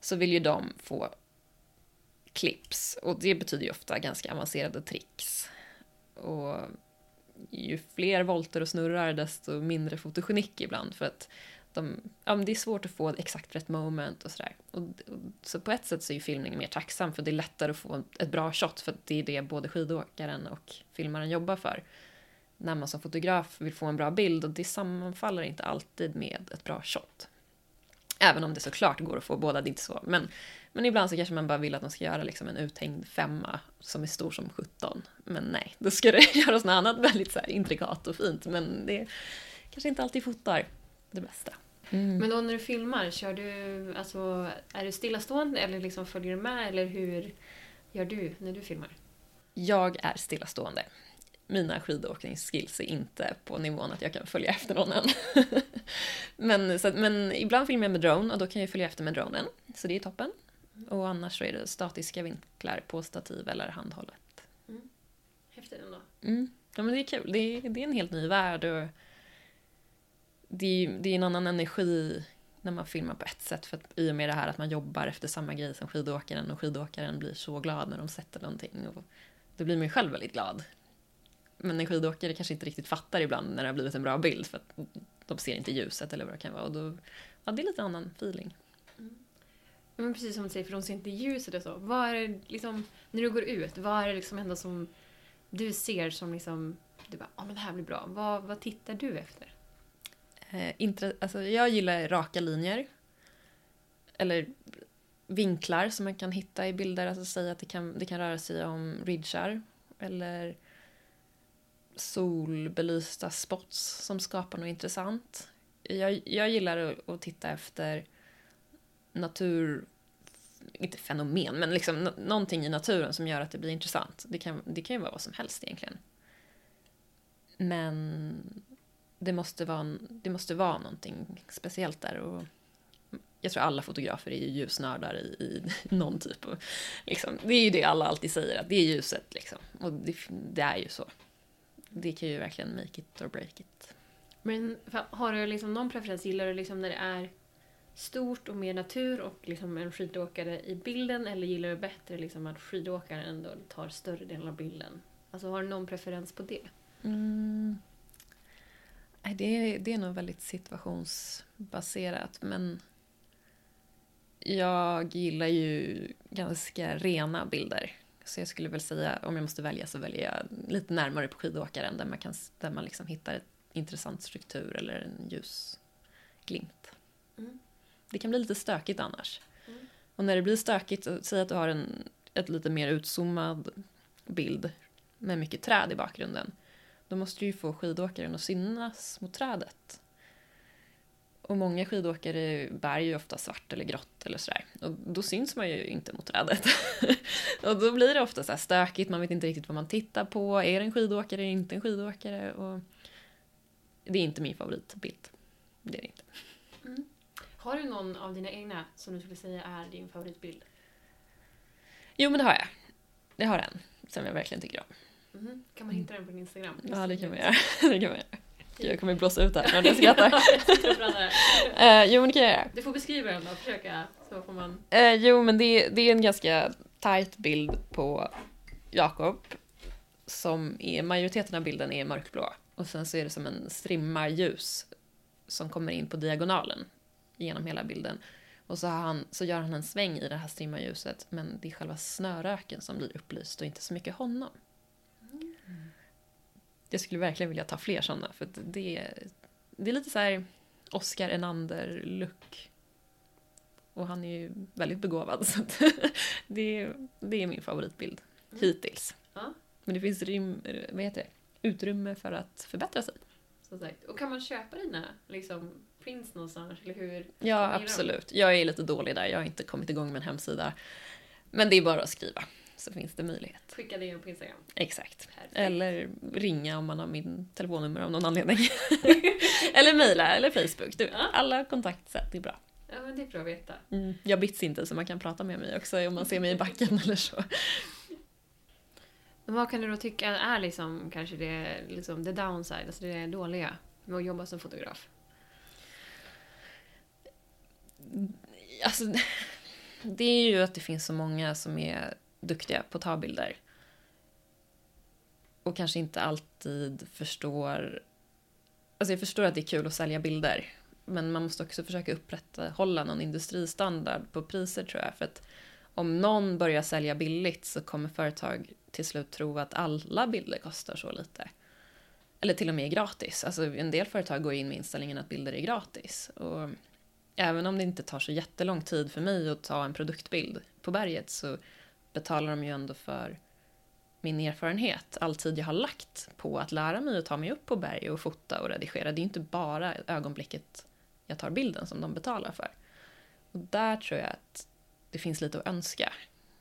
så vill ju de få clips. Och det betyder ju ofta ganska avancerade tricks. Och ju fler volter och snurrar desto mindre fotogenik ibland för att de, ja, men det är svårt att få exakt rätt moment och sådär. Och, och, så på ett sätt så är ju filmningen mer tacksam för det är lättare att få ett bra shot för det är det både skidåkaren och filmaren jobbar för. När man som fotograf vill få en bra bild och det sammanfaller inte alltid med ett bra shot. Även om det såklart går att få båda, det är inte så. Men, men ibland så kanske man bara vill att de ska göra liksom en uthängd femma som är stor som 17. Men nej, då ska det göras något annat väldigt så här intrikat och fint. Men det kanske inte alltid fotar det bästa. Mm. Men då när du filmar, kör du, alltså, är du stillastående eller liksom följer du med? Eller hur gör du när du filmar? Jag är stillastående. Mina skidåkningsskills är inte på nivån att jag kan följa efter någon än. men, så, men ibland filmar jag med drone och då kan jag följa efter med dronen. Så det är toppen. Och annars så är det statiska vinklar på stativ eller handhållet. Mm. Häftigt ändå. Mm. Ja men det är kul. Det är, det är en helt ny värld och det är, det är en annan energi när man filmar på ett sätt. För att i och med det här att man jobbar efter samma grej som skidåkaren och skidåkaren blir så glad när de sätter någonting. Och då blir man ju själv väldigt glad. Men en skidåkare kanske inte riktigt fattar ibland när det har blivit en bra bild för att de ser inte ljuset eller vad det kan vara. Och då, ja, det är lite annan feeling. Men precis som du säger, för de ser inte ljuset och så. Vad är det liksom, när du går ut, vad är det liksom ändå som du ser som liksom, du bara, ja men det här blir bra. Vad, vad tittar du efter? Eh, intre, alltså jag gillar raka linjer. Eller vinklar som man kan hitta i bilder. Alltså säga att det kan, det kan röra sig om ridgar. Eller solbelysta spots som skapar något intressant. Jag, jag gillar att, att titta efter natur inte fenomen, men liksom någonting i naturen som gör att det blir intressant. Det kan, det kan ju vara vad som helst egentligen. Men det måste vara, det måste vara någonting speciellt där. Och jag tror alla fotografer är ljusnördar i, i någon typ av... Liksom, det är ju det alla alltid säger, att det är ljuset. Liksom. Och det, det, är ju så. Det kan ju verkligen make it or break it. Men har du liksom någon preferens? Gillar du liksom när det är stort och mer natur och liksom en skidåkare i bilden? Eller gillar du bättre liksom att skidåkaren ändå tar större delen av bilden? Alltså har du någon preferens på det? Mm. Det är, det är nog väldigt situationsbaserat men jag gillar ju ganska rena bilder. Så jag skulle väl säga, om jag måste välja så väljer jag lite närmare på skidåkaren där man, kan, där man liksom hittar en intressant struktur eller en ljusglimt. Mm. Det kan bli lite stökigt annars. Mm. Och när det blir stökigt, säg att du har en ett lite mer utzoomad bild med mycket träd i bakgrunden då måste du ju få skidåkaren att synas mot trädet. Och många skidåkare bär ju ofta svart eller grått eller sådär. Och då syns man ju inte mot trädet. och då blir det ofta så stökigt, man vet inte riktigt vad man tittar på. Är det en skidåkare, är det inte en skidåkare? Och det är inte min favoritbild. Det är det inte. Har du någon av dina egna som du skulle säga är din favoritbild? Jo, men det har jag. Det har en som jag verkligen tycker om. Mm. Kan man hitta den på din Instagram? Ja, det kan man göra. det kan man göra. Jag kommer blåsa ut här när jag skrattar. uh, jo, men det kan jag göra. Du får beskriva den då, försöka. Så får man... Uh, jo, men det, det är en ganska tight bild på Jakob. Som är, majoriteten av bilden är mörkblå. Och sen så är det som en strimma ljus som kommer in på diagonalen genom hela bilden. Och så, han, så gör han en sväng i det här strimma ljuset men det är själva snöröken som blir upplyst och inte så mycket honom. Jag skulle verkligen vilja ta fler sådana för det, det är lite så här Oscar Enander-look. Och han är ju väldigt begåvad så det, det är min favoritbild mm. hittills. Ja. Men det finns rim, vad heter det? utrymme för att förbättra sig. Så sagt. Och kan man köpa dina liksom, prints någonstans? Eller hur? Ja, absolut. Jag är lite dålig där. Jag har inte kommit igång med en hemsida. Men det är bara att skriva så finns det möjlighet. Skicka det på Instagram. Exakt. Perfekt. Eller ringa om man har min telefonnummer av någon anledning. eller mejla eller Facebook. Du, ja. Alla kontaktsätt är bra. Ja, men det är bra att veta. Mm. Jag bits inte så man kan prata med mig också om man ser mig i backen eller så. Men vad kan du då tycka är liksom kanske det, liksom the downside, alltså det dåliga med att jobba som fotograf? Alltså, det är ju att det finns så många som är duktiga på att ta bilder. Och kanske inte alltid förstår... Alltså jag förstår att det är kul att sälja bilder. Men man måste också försöka upprätthålla någon industristandard på priser tror jag. För att om någon börjar sälja billigt så kommer företag till slut tro att alla bilder kostar så lite. Eller till och med gratis. Alltså en del företag går in med inställningen att bilder är gratis. Och även om det inte tar så jättelång tid för mig att ta en produktbild på berget så betalar de ju ändå för min erfarenhet, all tid jag har lagt på att lära mig att ta mig upp på berg och fota och redigera. Det är inte bara ögonblicket jag tar bilden som de betalar för. Och där tror jag att det finns lite att önska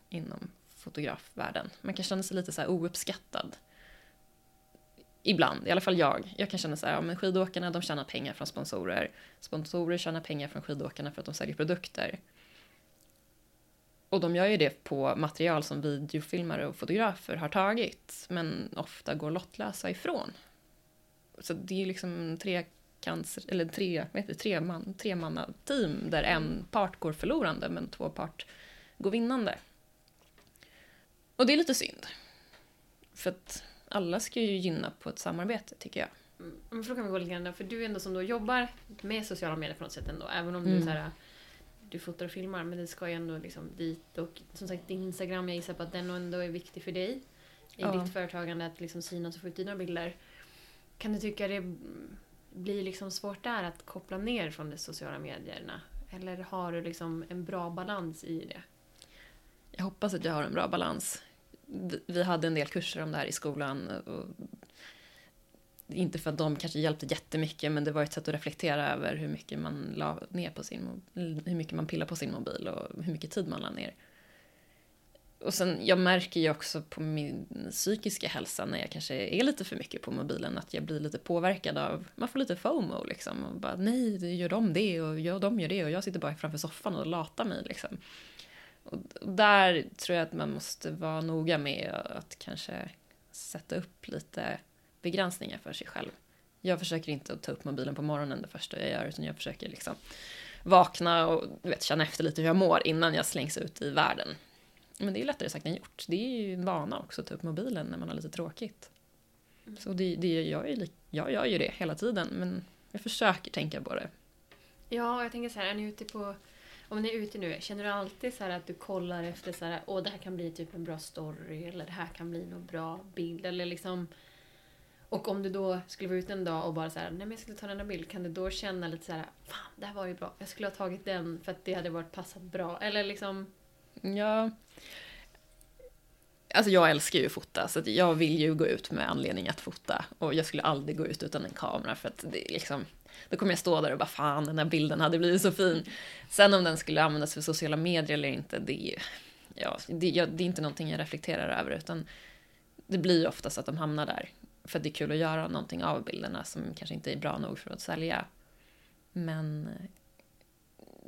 inom fotografvärlden. Man kan känna sig lite så här ouppskattad. Ibland, i alla fall jag. Jag kan känna så här, ja men skidåkarna de tjänar pengar från sponsorer. Sponsorer tjänar pengar från skidåkarna för att de säljer produkter. Och de gör ju det på material som videofilmare och fotografer har tagit, men ofta går lottlösa ifrån. Så det är ju liksom tre cancer, eller tre, vad heter det, tre, man, tre manna team där en part går förlorande men två part går vinnande. Och det är lite synd. För att alla ska ju gynna på ett samarbete tycker jag. Mm, men för då kan vi gå lite grann, för du är ändå som då jobbar med sociala medier på något sätt ändå, även om mm. du så här, du fotar och filmar, men det ska ju ändå liksom dit. Och som sagt, din Instagram, jag gissar på att den ändå är viktig för dig. I ja. ditt företagande, att liksom synas och få ut dina bilder. Kan du tycka det blir liksom svårt där att koppla ner från de sociala medierna? Eller har du liksom en bra balans i det? Jag hoppas att jag har en bra balans. Vi hade en del kurser om det här i skolan. Och inte för att de kanske hjälpte jättemycket, men det var ett sätt att reflektera över hur mycket man la ner på sin hur mycket man pillar på sin mobil och hur mycket tid man la ner. Och sen, jag märker ju också på min psykiska hälsa när jag kanske är lite för mycket på mobilen att jag blir lite påverkad av, man får lite FOMO liksom. Och bara nej, gör de det och gör de gör det och jag sitter bara framför soffan och latar mig liksom. Och där tror jag att man måste vara noga med att kanske sätta upp lite begränsningar för sig själv. Jag försöker inte att ta upp mobilen på morgonen det första jag gör, utan jag försöker liksom vakna och vet, känna efter lite hur jag mår innan jag slängs ut i världen. Men det är lättare sagt än gjort. Det är ju en vana också att ta upp mobilen när man har lite tråkigt. Mm. Så det, det, jag, är, jag gör ju det hela tiden, men jag försöker tänka på det. Ja, jag tänker så här, är ni ute på om ni är ute nu, känner du alltid så att du kollar efter så här, åh det här kan bli typ en bra story eller det här kan bli någon bra bild eller liksom och om du då skulle vara ute en dag och bara så här, nej men jag skulle ta den här bild, kan du då känna lite så här, fan det här var ju bra, jag skulle ha tagit den för att det hade varit passat bra, eller liksom? Ja. Alltså jag älskar ju att fota, så jag vill ju gå ut med anledning att fota. Och jag skulle aldrig gå ut utan en kamera för att det är liksom, då kommer jag stå där och bara fan den här bilden hade blivit så fin. Sen om den skulle användas för sociala medier eller inte, det är, ja, det, det är inte någonting jag reflekterar över utan det blir ju oftast att de hamnar där för att det är kul att göra någonting av bilderna som kanske inte är bra nog för att sälja. Men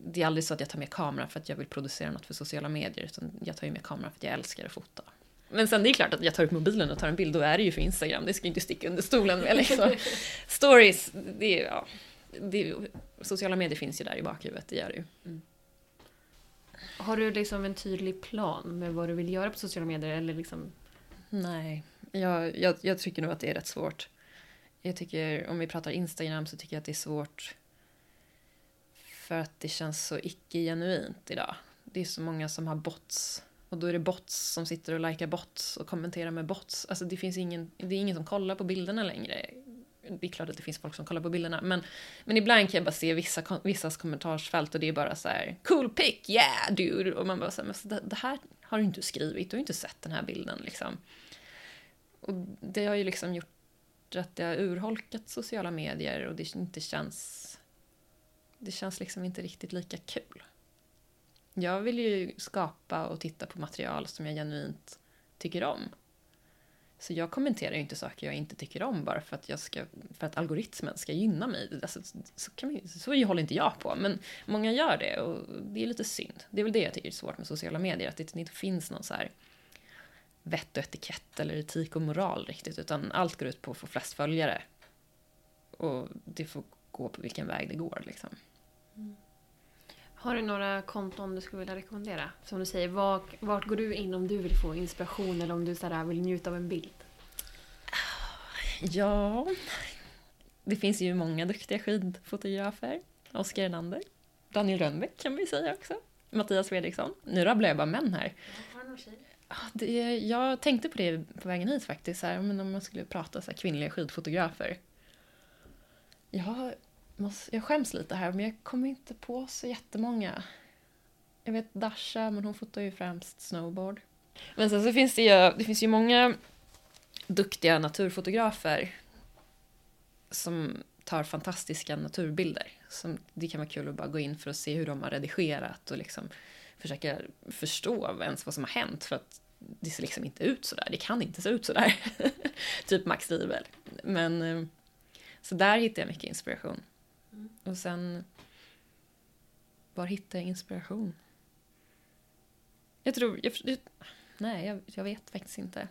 det är aldrig så att jag tar med kameran för att jag vill producera något för sociala medier, utan jag tar ju med kameran för att jag älskar att fota. Men sen det är klart att jag tar upp mobilen och tar en bild, då är det ju för Instagram, det ska inte sticka under stolen med liksom. Stories, det är, ja, det sociala medier finns ju där i bakhuvudet, det gör det ju. Mm. Har du liksom en tydlig plan med vad du vill göra på sociala medier eller liksom? Nej, jag, jag, jag tycker nog att det är rätt svårt. Jag tycker, om vi pratar Instagram så tycker jag att det är svårt för att det känns så icke-genuint idag. Det är så många som har bots och då är det bots som sitter och likar bots och kommenterar med bots. Alltså det finns ingen, det är ingen som kollar på bilderna längre. Det är klart att det finns folk som kollar på bilderna, men, men ibland kan jag bara se vissa, vissas kommentarsfält och det är bara så här cool pic, yeah dude! Och man bara så här, men det, det här har du inte skrivit, du har inte sett den här bilden liksom. Och det har ju liksom gjort att det har urholkat sociala medier och det inte känns... Det känns liksom inte riktigt lika kul. Jag vill ju skapa och titta på material som jag genuint tycker om. Så jag kommenterar ju inte saker jag inte tycker om bara för att, jag ska, för att algoritmen ska gynna mig. Alltså, så, kan man, så håller inte jag på, men många gör det och det är lite synd. Det är väl det jag tycker är svårt med sociala medier, att det inte finns någon så här vett och etikett eller etik och moral riktigt, utan allt går ut på att få flest följare. Och det får gå på vilken väg det går liksom. Mm. Har du några konton du skulle vilja rekommendera? Som du säger, vart, vart går du in om du vill få inspiration eller om du så vill njuta av en bild? Ja, det finns ju många duktiga skidfotografer. Oskar Enander. Daniel Rönnbäck kan vi säga också. Mattias Fredriksson. Nu rabblar jag bara män här. Ja, Det, jag tänkte på det på vägen hit faktiskt, så här, men om man skulle prata så här, kvinnliga skidfotografer. Jag, måste, jag skäms lite här, men jag kommer inte på så jättemånga. Jag vet Dasha, men hon fotar ju främst snowboard. Men sen så finns det ju, det finns ju många duktiga naturfotografer som tar fantastiska naturbilder. Som, det kan vara kul att bara gå in för att se hur de har redigerat och liksom försöka förstå ens vad som har hänt för att det ser liksom inte ut sådär. Det kan inte se ut sådär. typ Max Riebel. Men eh, så där hittar jag mycket inspiration. Mm. Och sen var hittar jag inspiration? Jag tror, jag, jag, nej jag, jag vet faktiskt inte.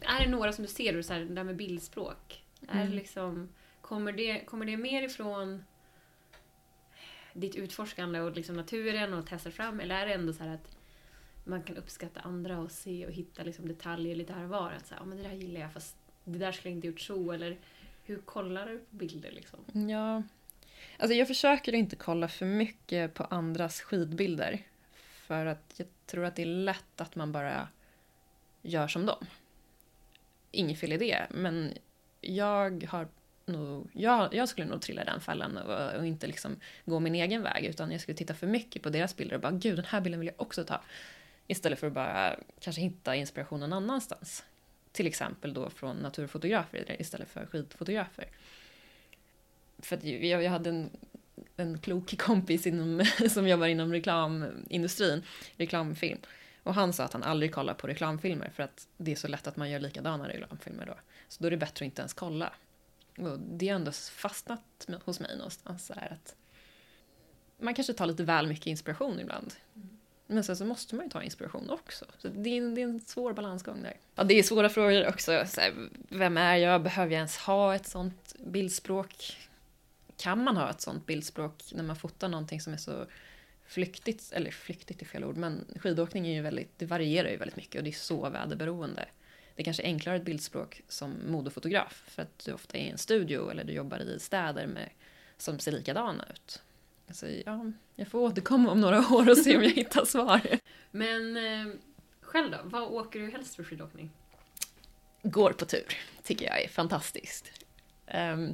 Är det några som du ser, du, så här, det där med bildspråk? Är Mm. det liksom, kommer, det, kommer det mer ifrån ditt utforskande och liksom naturen och testa fram? Eller är det ändå så att man kan uppskatta andra och se och hitta liksom detaljer lite här och var? Att så här, "Ja, men det där gillar jag fast det där skulle jag inte gjort så. Eller hur kollar du på bilder liksom? Ja, alltså jag försöker inte kolla för mycket på andras skidbilder. För att jag tror att det är lätt att man bara gör som dem. Inget fel i det, men jag har nog, jag, jag skulle nog trilla i den fällan och, och inte liksom gå min egen väg utan jag skulle titta för mycket på deras bilder och bara gud den här bilden vill jag också ta. Istället för att bara kanske hitta inspiration någon annanstans. Till exempel då från naturfotografer istället för skidfotografer. För att jag, jag hade en, en klok kompis inom, som jobbar inom reklamindustrin, reklamfilm. Och han sa att han aldrig kollar på reklamfilmer för att det är så lätt att man gör likadana reklamfilmer då. Så då är det bättre att inte ens kolla. Och det har ändå fastnat hos mig någonstans så här att man kanske tar lite väl mycket inspiration ibland. Mm. Men sen så måste man ju ta inspiration också. Så det är, en, det är en svår balansgång där. Ja, det är svåra frågor också. Så här, vem är jag? Behöver jag ens ha ett sånt bildspråk? Kan man ha ett sånt bildspråk när man fotar någonting som är så flyktigt, eller flyktigt är fel ord, men skidåkning är ju väldigt, det varierar ju väldigt mycket och det är så väderberoende. Det är kanske enklare ett bildspråk som modefotograf för att du ofta är i en studio eller du jobbar i städer med, som ser likadana ut. Alltså, ja, jag får återkomma om några år och se om jag hittar svar. Men eh, själv då? Vad åker du helst för skidåkning? Går på tur, tycker jag är fantastiskt. Um,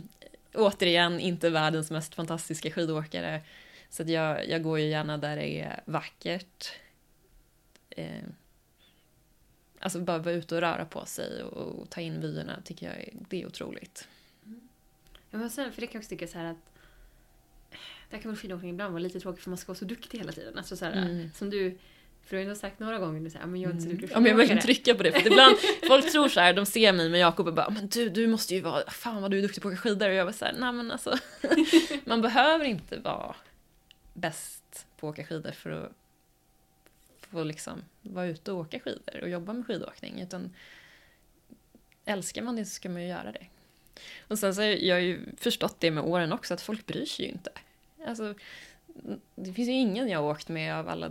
återigen, inte världens mest fantastiska skidåkare. Så att jag, jag går ju gärna där det är vackert. Ehm, alltså bara vara ute och röra på sig och, och ta in vyerna tycker jag är, det är otroligt. Ja, men sen, för det kan jag också tycka så här att där kan väl skidåkning ibland vara lite tråkigt för man ska vara så duktig hela tiden. Alltså så här, Mm. Som du, för du har ju sagt några gånger nu så här, men jag är inte så duktig Ja, men jag vill verkligen skidåkare." trycka på det, för att ibland, folk tror så här, de ser mig med Jakob och bara men du, du måste ju vara, fan vad du är duktig på att åka skidor och jag var så här, nej men alltså man behöver inte vara bäst på att åka skidor för att få liksom vara ute och åka skidor och jobba med skidåkning utan älskar man det så ska man ju göra det. Och sen så har jag ju förstått det med åren också att folk bryr sig ju inte. Alltså, det finns ju ingen jag har åkt med av alla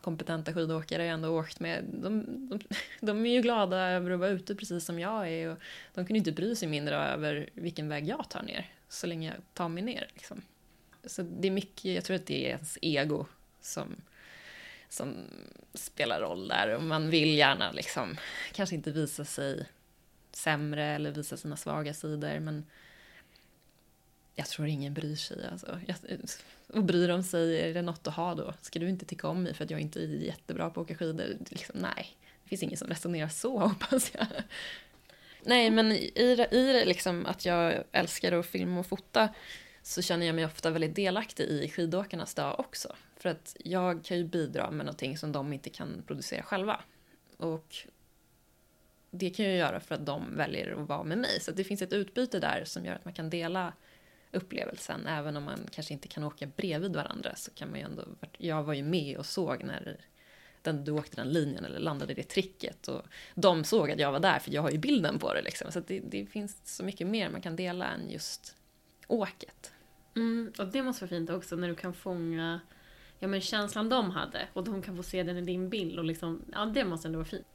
kompetenta skidåkare jag ändå åkt med. De, de, de är ju glada över att vara ute precis som jag är och de kan ju inte bry sig mindre över vilken väg jag tar ner så länge jag tar mig ner. Liksom. Så det är mycket, jag tror att det är ens ego som, som spelar roll där och man vill gärna liksom kanske inte visa sig sämre eller visa sina svaga sidor men jag tror ingen bryr sig. Alltså. Jag, och bryr de sig, är det något att ha då? Ska du inte tycka om mig för att jag inte är jättebra på att åka skidor? Liksom, nej, det finns ingen som resonerar så hoppas jag. Nej, men i det, i det liksom att jag älskar att filma och fota så känner jag mig ofta väldigt delaktig i skidåkarnas dag också. För att jag kan ju bidra med någonting som de inte kan producera själva. Och det kan jag göra för att de väljer att vara med mig. Så att det finns ett utbyte där som gör att man kan dela upplevelsen. Även om man kanske inte kan åka bredvid varandra så kan man ju ändå... Jag var ju med och såg när den, du åkte den linjen eller landade det tricket. Och de såg att jag var där för jag har ju bilden på det. Liksom. Så det, det finns så mycket mer man kan dela än just åket. Mm, och det måste vara fint också när du kan fånga ja, men känslan de hade och de kan få se den i din bild. Och liksom, ja, det måste ändå vara fint.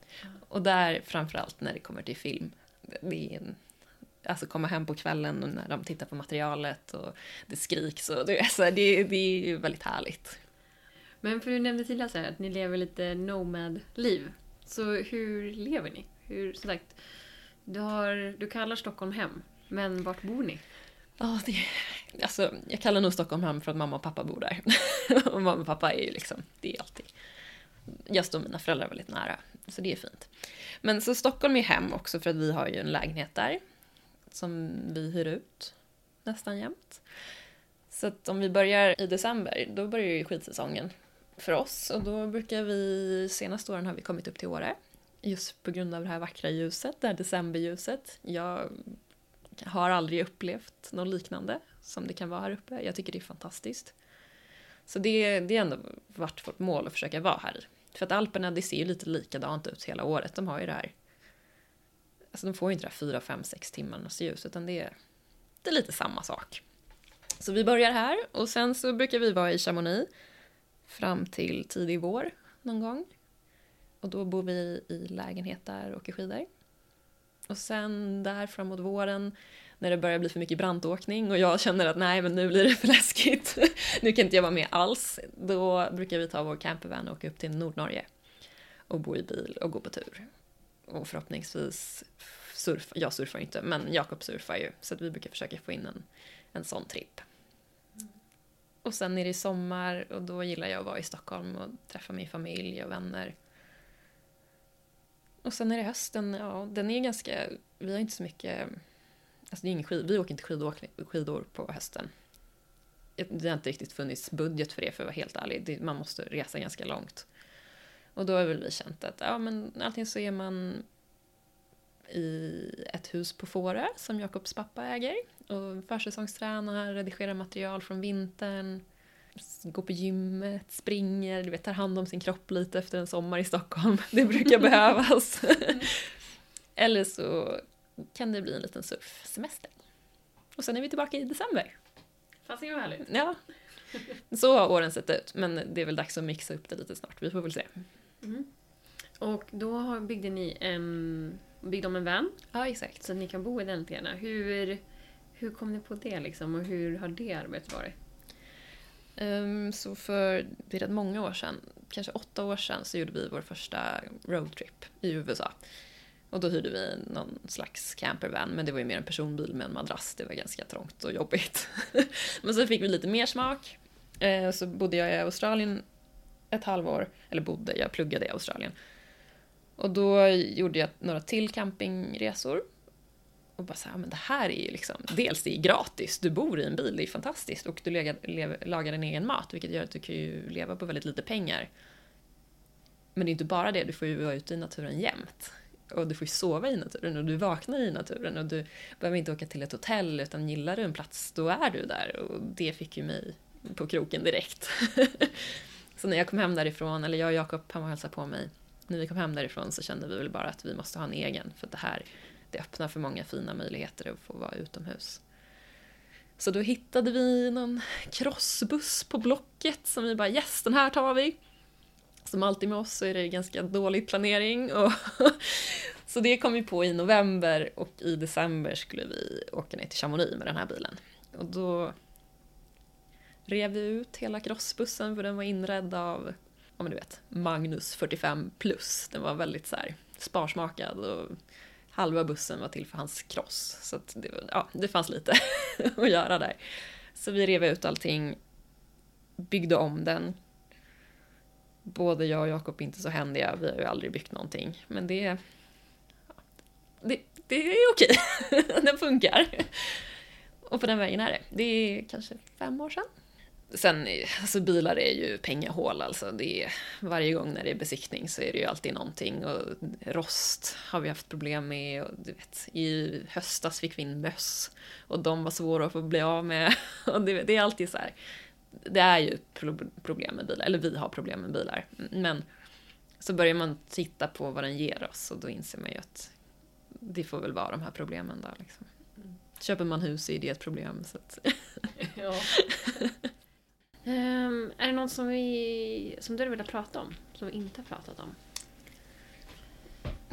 Och där framförallt när det kommer till film. Det är en, alltså komma hem på kvällen när de tittar på materialet och det skriks och det, alltså, det, det är ju väldigt härligt. Men för du nämnde tidigare så här, att ni lever lite nomad-liv. Så hur lever ni? Hur, som sagt, du, har, du kallar Stockholm hem, men vart bor ni? Ja, det, alltså, jag kallar nog Stockholm hem för att mamma och pappa bor där. och mamma och pappa är ju liksom, det är alltid... Jag står mina föräldrar väldigt nära, så det är fint. Men så Stockholm är hem också för att vi har ju en lägenhet där. Som vi hyr ut nästan jämt. Så att om vi börjar i december, då börjar ju skidsäsongen för oss. Och då brukar vi, senaste åren har vi kommit upp till Åre. Just på grund av det här vackra ljuset, det här decemberljuset. Jag har aldrig upplevt något liknande som det kan vara här uppe. Jag tycker det är fantastiskt. Så det, det är ändå varit vårt mål att försöka vara här. För att Alperna, det ser ju lite likadant ut hela året. De har ju det här... Alltså de får ju inte det här 4, 5, 6 timmarnas ljus, utan det är, det är lite samma sak. Så vi börjar här och sen så brukar vi vara i Chamonix fram till tidig vår någon gång. Och då bor vi i lägenhet där och åker skidor. Och sen där framåt våren när det börjar bli för mycket brantåkning och jag känner att nej men nu blir det för läskigt. nu kan inte jag vara med alls. Då brukar vi ta vår campervan och åka upp till Nordnorge och bo i bil och gå på tur. Och förhoppningsvis surfa, jag surfar inte men Jakob surfar ju så att vi brukar försöka få in en, en sån tripp. Och sen är det sommar och då gillar jag att vara i Stockholm och träffa min familj och vänner. Och sen är det hösten, ja den är ganska, vi har inte så mycket, alltså det är ingen skid, vi åker inte skidor, skidor på hösten. Det har inte riktigt funnits budget för det för att vara helt ärlig, det, man måste resa ganska långt. Och då har väl vi känt att, ja men antingen så är man i ett hus på Fårö som Jakobs pappa äger och försäsongstränar, redigerar material från vintern, går på gymmet, springer, du vet, tar hand om sin kropp lite efter en sommar i Stockholm. Det brukar behövas. Eller så kan det bli en liten surfsemester. Och sen är vi tillbaka i december. Fasiken vad härligt. Ja. Så har åren sett ut, men det är väl dags att mixa upp det lite snart. Vi får väl se. Mm. Och då byggde ni en, byggde om en van Ja, exakt. så att ni kan bo i den lite grann. Hur, hur kom ni på det liksom och hur har det arbetet varit? Um, så för det är rätt många år sedan, kanske åtta år sedan, så gjorde vi vår första roadtrip i USA. Och då hyrde vi någon slags campervan, men det var ju mer en personbil med en madrass. Det var ganska trångt och jobbigt. men så fick vi lite mer smak. Eh, så bodde jag i Australien ett halvår, eller bodde, jag pluggade i Australien. Och då gjorde jag några till campingresor. Och bara så här, men det här är ju liksom, dels det är gratis, du bor i en bil, det är fantastiskt och du lagar, lev, lagar din egen mat vilket gör att du kan ju leva på väldigt lite pengar. Men det är inte bara det, du får ju vara ute i naturen jämt. Och du får ju sova i naturen och du vaknar i naturen och du behöver inte åka till ett hotell utan gillar du en plats då är du där och det fick ju mig på kroken direkt. så när jag kom hem därifrån, eller jag och Jakob, han var och hälsade på mig, när vi kom hem därifrån så kände vi väl bara att vi måste ha en egen för att det här det öppnar för många fina möjligheter att få vara utomhus. Så då hittade vi någon crossbuss på Blocket som vi bara yes, den här tar vi. Som alltid med oss så är det ganska dålig planering. Och så det kom vi på i november och i december skulle vi åka ner till Chamonix med den här bilen. Och då rev vi ut hela crossbussen för den var inredd av, ja men du vet, Magnus 45 plus. Den var väldigt så här sparsmakad och halva bussen var till för hans cross. Så det, ja, det fanns lite att göra där. Så vi rev ut allting, byggde om den. Både jag och Jakob är inte så händiga, vi har ju aldrig byggt någonting. Men det, det, det är okej, den funkar. Och på den vägen är det. Det är kanske fem år sedan. Sen, alltså bilar är ju pengahål alltså. Det är, varje gång när det är besiktning så är det ju alltid någonting. Och rost har vi haft problem med. Och du vet, I höstas fick vi in möss. Och de var svåra att få bli av med. Och det, det är alltid så här. Det är ju problem med bilar, eller vi har problem med bilar. Men så börjar man titta på vad den ger oss och då inser man ju att det får väl vara de här problemen då. Liksom. Köper man hus är det ett problem. Så att Ja. Um, är det något som, vi, som du vill prata om? Som vi inte har pratat om?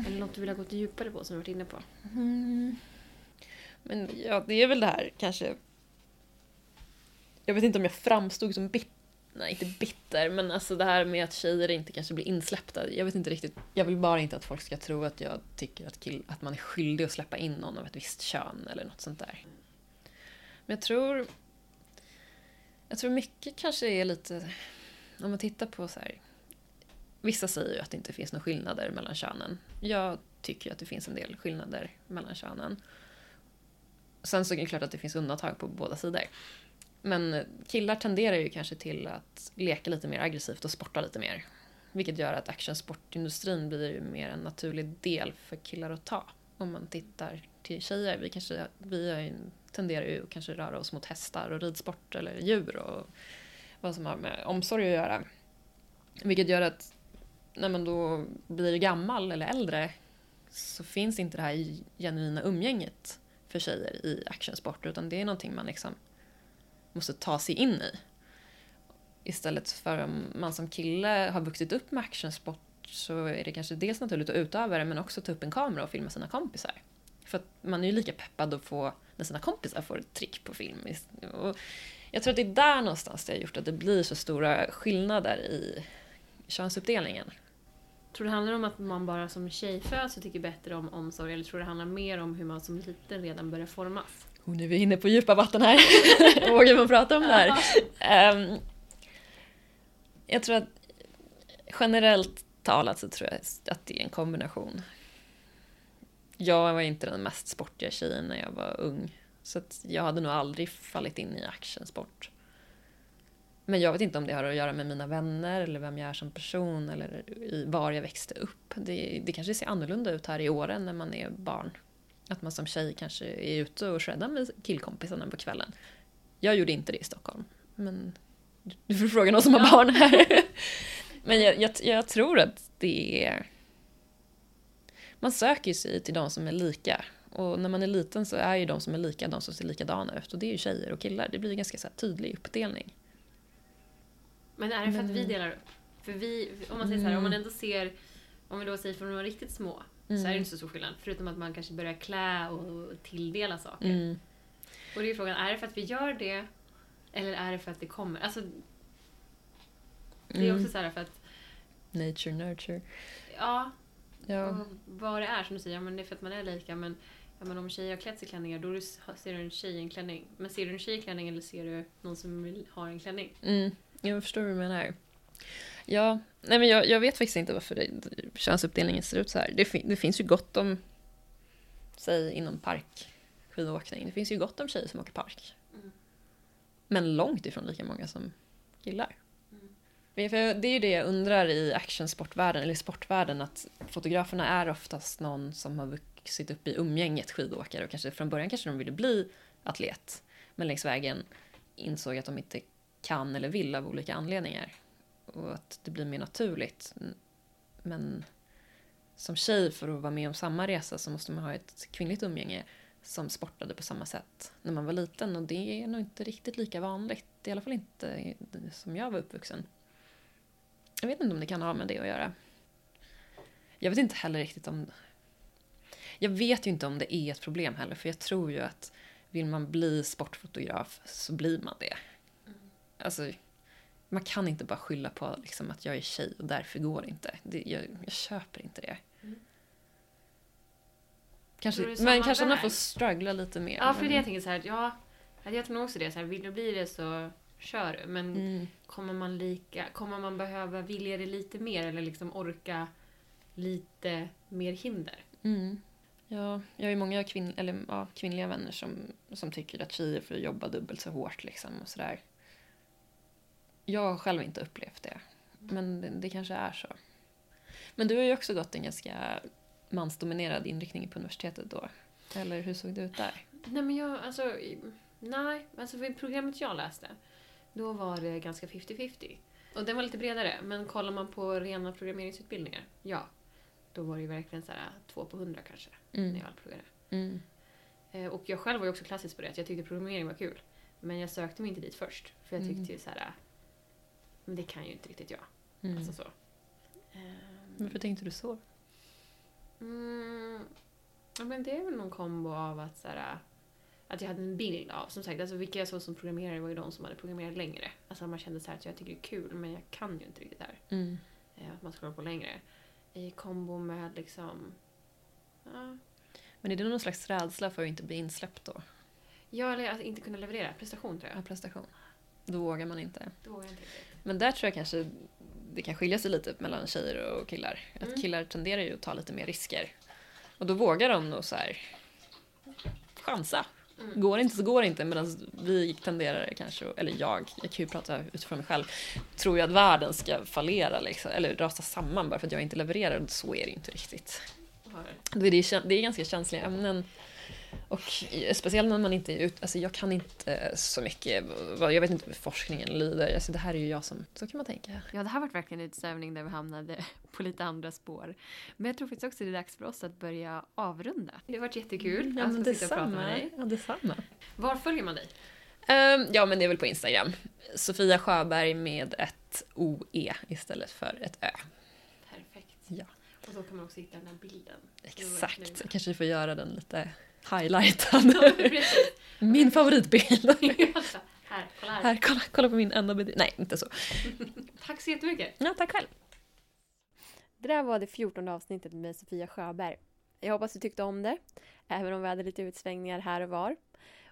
Eller något du vill ha gått djupare på som vi varit inne på? Mm. Men ja, det är väl det här kanske... Jag vet inte om jag framstod som bitter, nej inte bitter, men alltså det här med att tjejer inte kanske blir insläppta. Jag vet inte riktigt, jag vill bara inte att folk ska tro att jag tycker att, kill, att man är skyldig att släppa in någon av ett visst kön eller något sånt där. Men jag tror... Jag tror mycket kanske är lite... Om man tittar på så här... Vissa säger ju att det inte finns några skillnader mellan könen. Jag tycker ju att det finns en del skillnader mellan könen. Sen så är det klart att det finns undantag på båda sidor. Men killar tenderar ju kanske till att leka lite mer aggressivt och sporta lite mer. Vilket gör att actionsportindustrin blir ju mer en naturlig del för killar att ta. Om man tittar till tjejer. Vi, kanske, vi har ju tenderar ju att kanske röra oss mot hästar och ridsport eller djur och vad som har med omsorg att göra. Vilket gör att när man då blir gammal eller äldre så finns inte det här genuina umgänget för tjejer i actionsport utan det är någonting man liksom måste ta sig in i. Istället för om man som kille har vuxit upp med actionsport så är det kanske dels naturligt att utöva det men också ta upp en kamera och filma sina kompisar. För att man är ju lika peppad att få när sina kompisar får ett trick på film. Och jag tror att det är där någonstans det har gjort att det blir så stora skillnader i könsuppdelningen. Tror du det handlar om att man bara som tjej föds och tycker bättre om omsorg eller tror du det handlar mer om hur man som liten redan börjar formas? Och nu är vi inne på djupa vatten här. Vågar man prata om det här? Um, jag tror att generellt talat så tror jag att det är en kombination. Jag var inte den mest sportiga tjejen när jag var ung. Så jag hade nog aldrig fallit in i actionsport. Men jag vet inte om det har att göra med mina vänner eller vem jag är som person eller var jag växte upp. Det, det kanske ser annorlunda ut här i åren när man är barn. Att man som tjej kanske är ute och shreddar med killkompisarna på kvällen. Jag gjorde inte det i Stockholm. Men du får fråga någon som har barn här. Men jag, jag, jag, tror att det är... Man söker sig till de som är lika. Och när man är liten så är ju de som är lika de som ser likadana ut. Och det är ju tjejer och killar. Det blir en ganska så tydlig uppdelning. Men är det för att vi delar upp? För vi, om man säger så här, om man mm. ändå ser, om vi då säger från de var riktigt små, mm. så är det inte så stor skillnad. Förutom att man kanske börjar klä och tilldela saker. Mm. Och det är frågan, är det för att vi gör det? Eller är det för att det kommer? Alltså, det är också mm. så här för att... Nature, nurture. Ja. Ja. vad det är, som du säger, ja, men det är för att man är lika. Men, ja, men om tjejer har klätt sig i klänningar, då ser du en tjej i en klänning. Men ser du en tjej i klänning eller ser du någon som vill ha en klänning? Mm. Jag förstår vad du menar. Ja, nej men jag, jag vet faktiskt inte varför det, könsuppdelningen ser ut så här. Det, det finns ju gott om, säg inom parkskidåkning, det finns ju gott om tjejer som åker park. Mm. Men långt ifrån lika många som killar. För det är ju det jag undrar i actionsportvärlden, eller sportvärlden, att fotograferna är oftast någon som har vuxit upp i umgänget skidåkare och kanske från början kanske de ville bli atlet, men längs vägen insåg att de inte kan eller vill av olika anledningar. Och att det blir mer naturligt. Men som tjej, för att vara med om samma resa, så måste man ha ett kvinnligt umgänge som sportade på samma sätt när man var liten. Och det är nog inte riktigt lika vanligt. I alla fall inte som jag var uppvuxen. Jag vet inte om det kan ha med det att göra. Jag vet inte heller riktigt om... Jag vet ju inte om det är ett problem heller, för jag tror ju att vill man bli sportfotograf så blir man det. Alltså, man kan inte bara skylla på liksom, att jag är tjej och därför går det inte. Det, jag, jag köper inte det. Mm. Kanske, men kanske man får struggla lite mer. Ja, för men... det jag tänker så här, ja, jag tror nog också det. Så här, vill du bli det så kör du. Men mm. kommer man lika, kommer man behöva vilja det lite mer eller liksom orka lite mer hinder? Mm. Ja, jag har ju många kvinn, eller, ja, kvinnliga vänner som, som tycker att tjejer får jobba dubbelt så hårt liksom och sådär. Jag har själv inte upplevt det. Men det, det, kanske är så. Men du har ju också gått en ganska mansdominerad inriktning på universitetet då. Eller hur såg det ut där? Nej men jag, alltså, nej, alltså för programmet jag läste, då var det ganska 50-50. Och den var lite bredare, men kollar man på rena programmeringsutbildningar, ja. Då var det ju verkligen så här två på hundra kanske, mm. när jag pluggade. Mm. Eh, och jag själv var ju också klassisk på det, att jag tyckte programmering var kul. Men jag sökte mig inte dit först, för jag tyckte mm. så här men det kan ju inte riktigt jag. Mm. Alltså så. Um, Varför tänkte du så? Mm, ja, men det är väl någon kombo av att så här, att jag hade en bild av. Som sagt, alltså vilka jag såg som programmerare var ju de som hade programmerat längre. Alltså man kände så här att jag tycker det är kul men jag kan ju inte riktigt det här. Mm. Eh, Att man ska hålla på längre. I kombo med liksom... Ja, Men är det någon slags rädsla för att inte bli insläppt då? Ja, eller att inte kunna leverera prestation tror Ja, jag. prestation. Då vågar man inte. Då vågar inte. Men där tror jag kanske det kan skilja sig lite mellan tjejer och killar. Att Mm. killar tenderar ju att ta lite mer risker. Och då vågar de nog så här chansa. Mm. Går det inte så går det inte medan vi tenderar kanske, eller jag, jag kan ju prata utifrån mig själv, tror ju att världen ska fallera liksom, eller rasa samman bara för att jag inte levererar. Så är det ju inte riktigt. Det är, det är ganska känsliga ämnen. Och speciellt när man inte är ut, alltså jag kan inte så mycket, jag vet inte hur forskningen lyder, alltså det här är ju jag som, så kan man tänka. Ja, det här varit verkligen en utsvävning där vi hamnade på lite andra spår. Men jag tror faktiskt också det är dags för oss att börja avrunda. Det har varit jättekul Ja, att få sitta och prata med dig. Ja, detsamma. Var följer man dig? Ehm, ja, men det är väl på Instagram. Sofia Sjöberg med ett OE istället för ett Ö. Perfekt. Ja. Och då kan man också hitta den här bilden. Exakt. Kanske får göra den lite highlightad. Min favoritbild. Här, kolla här. Här, kolla, kolla på min enda bild. Nej, inte så. Tack så jättemycket. Ja, tack själv. Det där var det fjortonde avsnittet med Sofia Sjöberg. Jag hoppas du tyckte om det, även om vi hade lite utsvängningar här och var.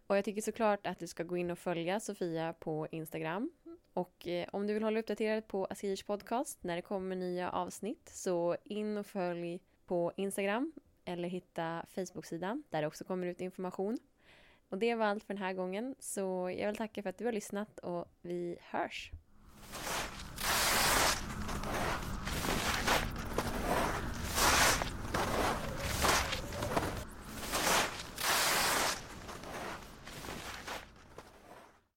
Och jag tycker såklart att du ska gå in och följa Sofia på Instagram. Och eh, om du vill hålla uppdaterad på Askirs podcast när det kommer nya avsnitt så in och följ på Instagram eller hitta Facebook-sidan där det också kommer ut information. Och det var allt för den här gången så jag vill tacka för att du har lyssnat och vi hörs!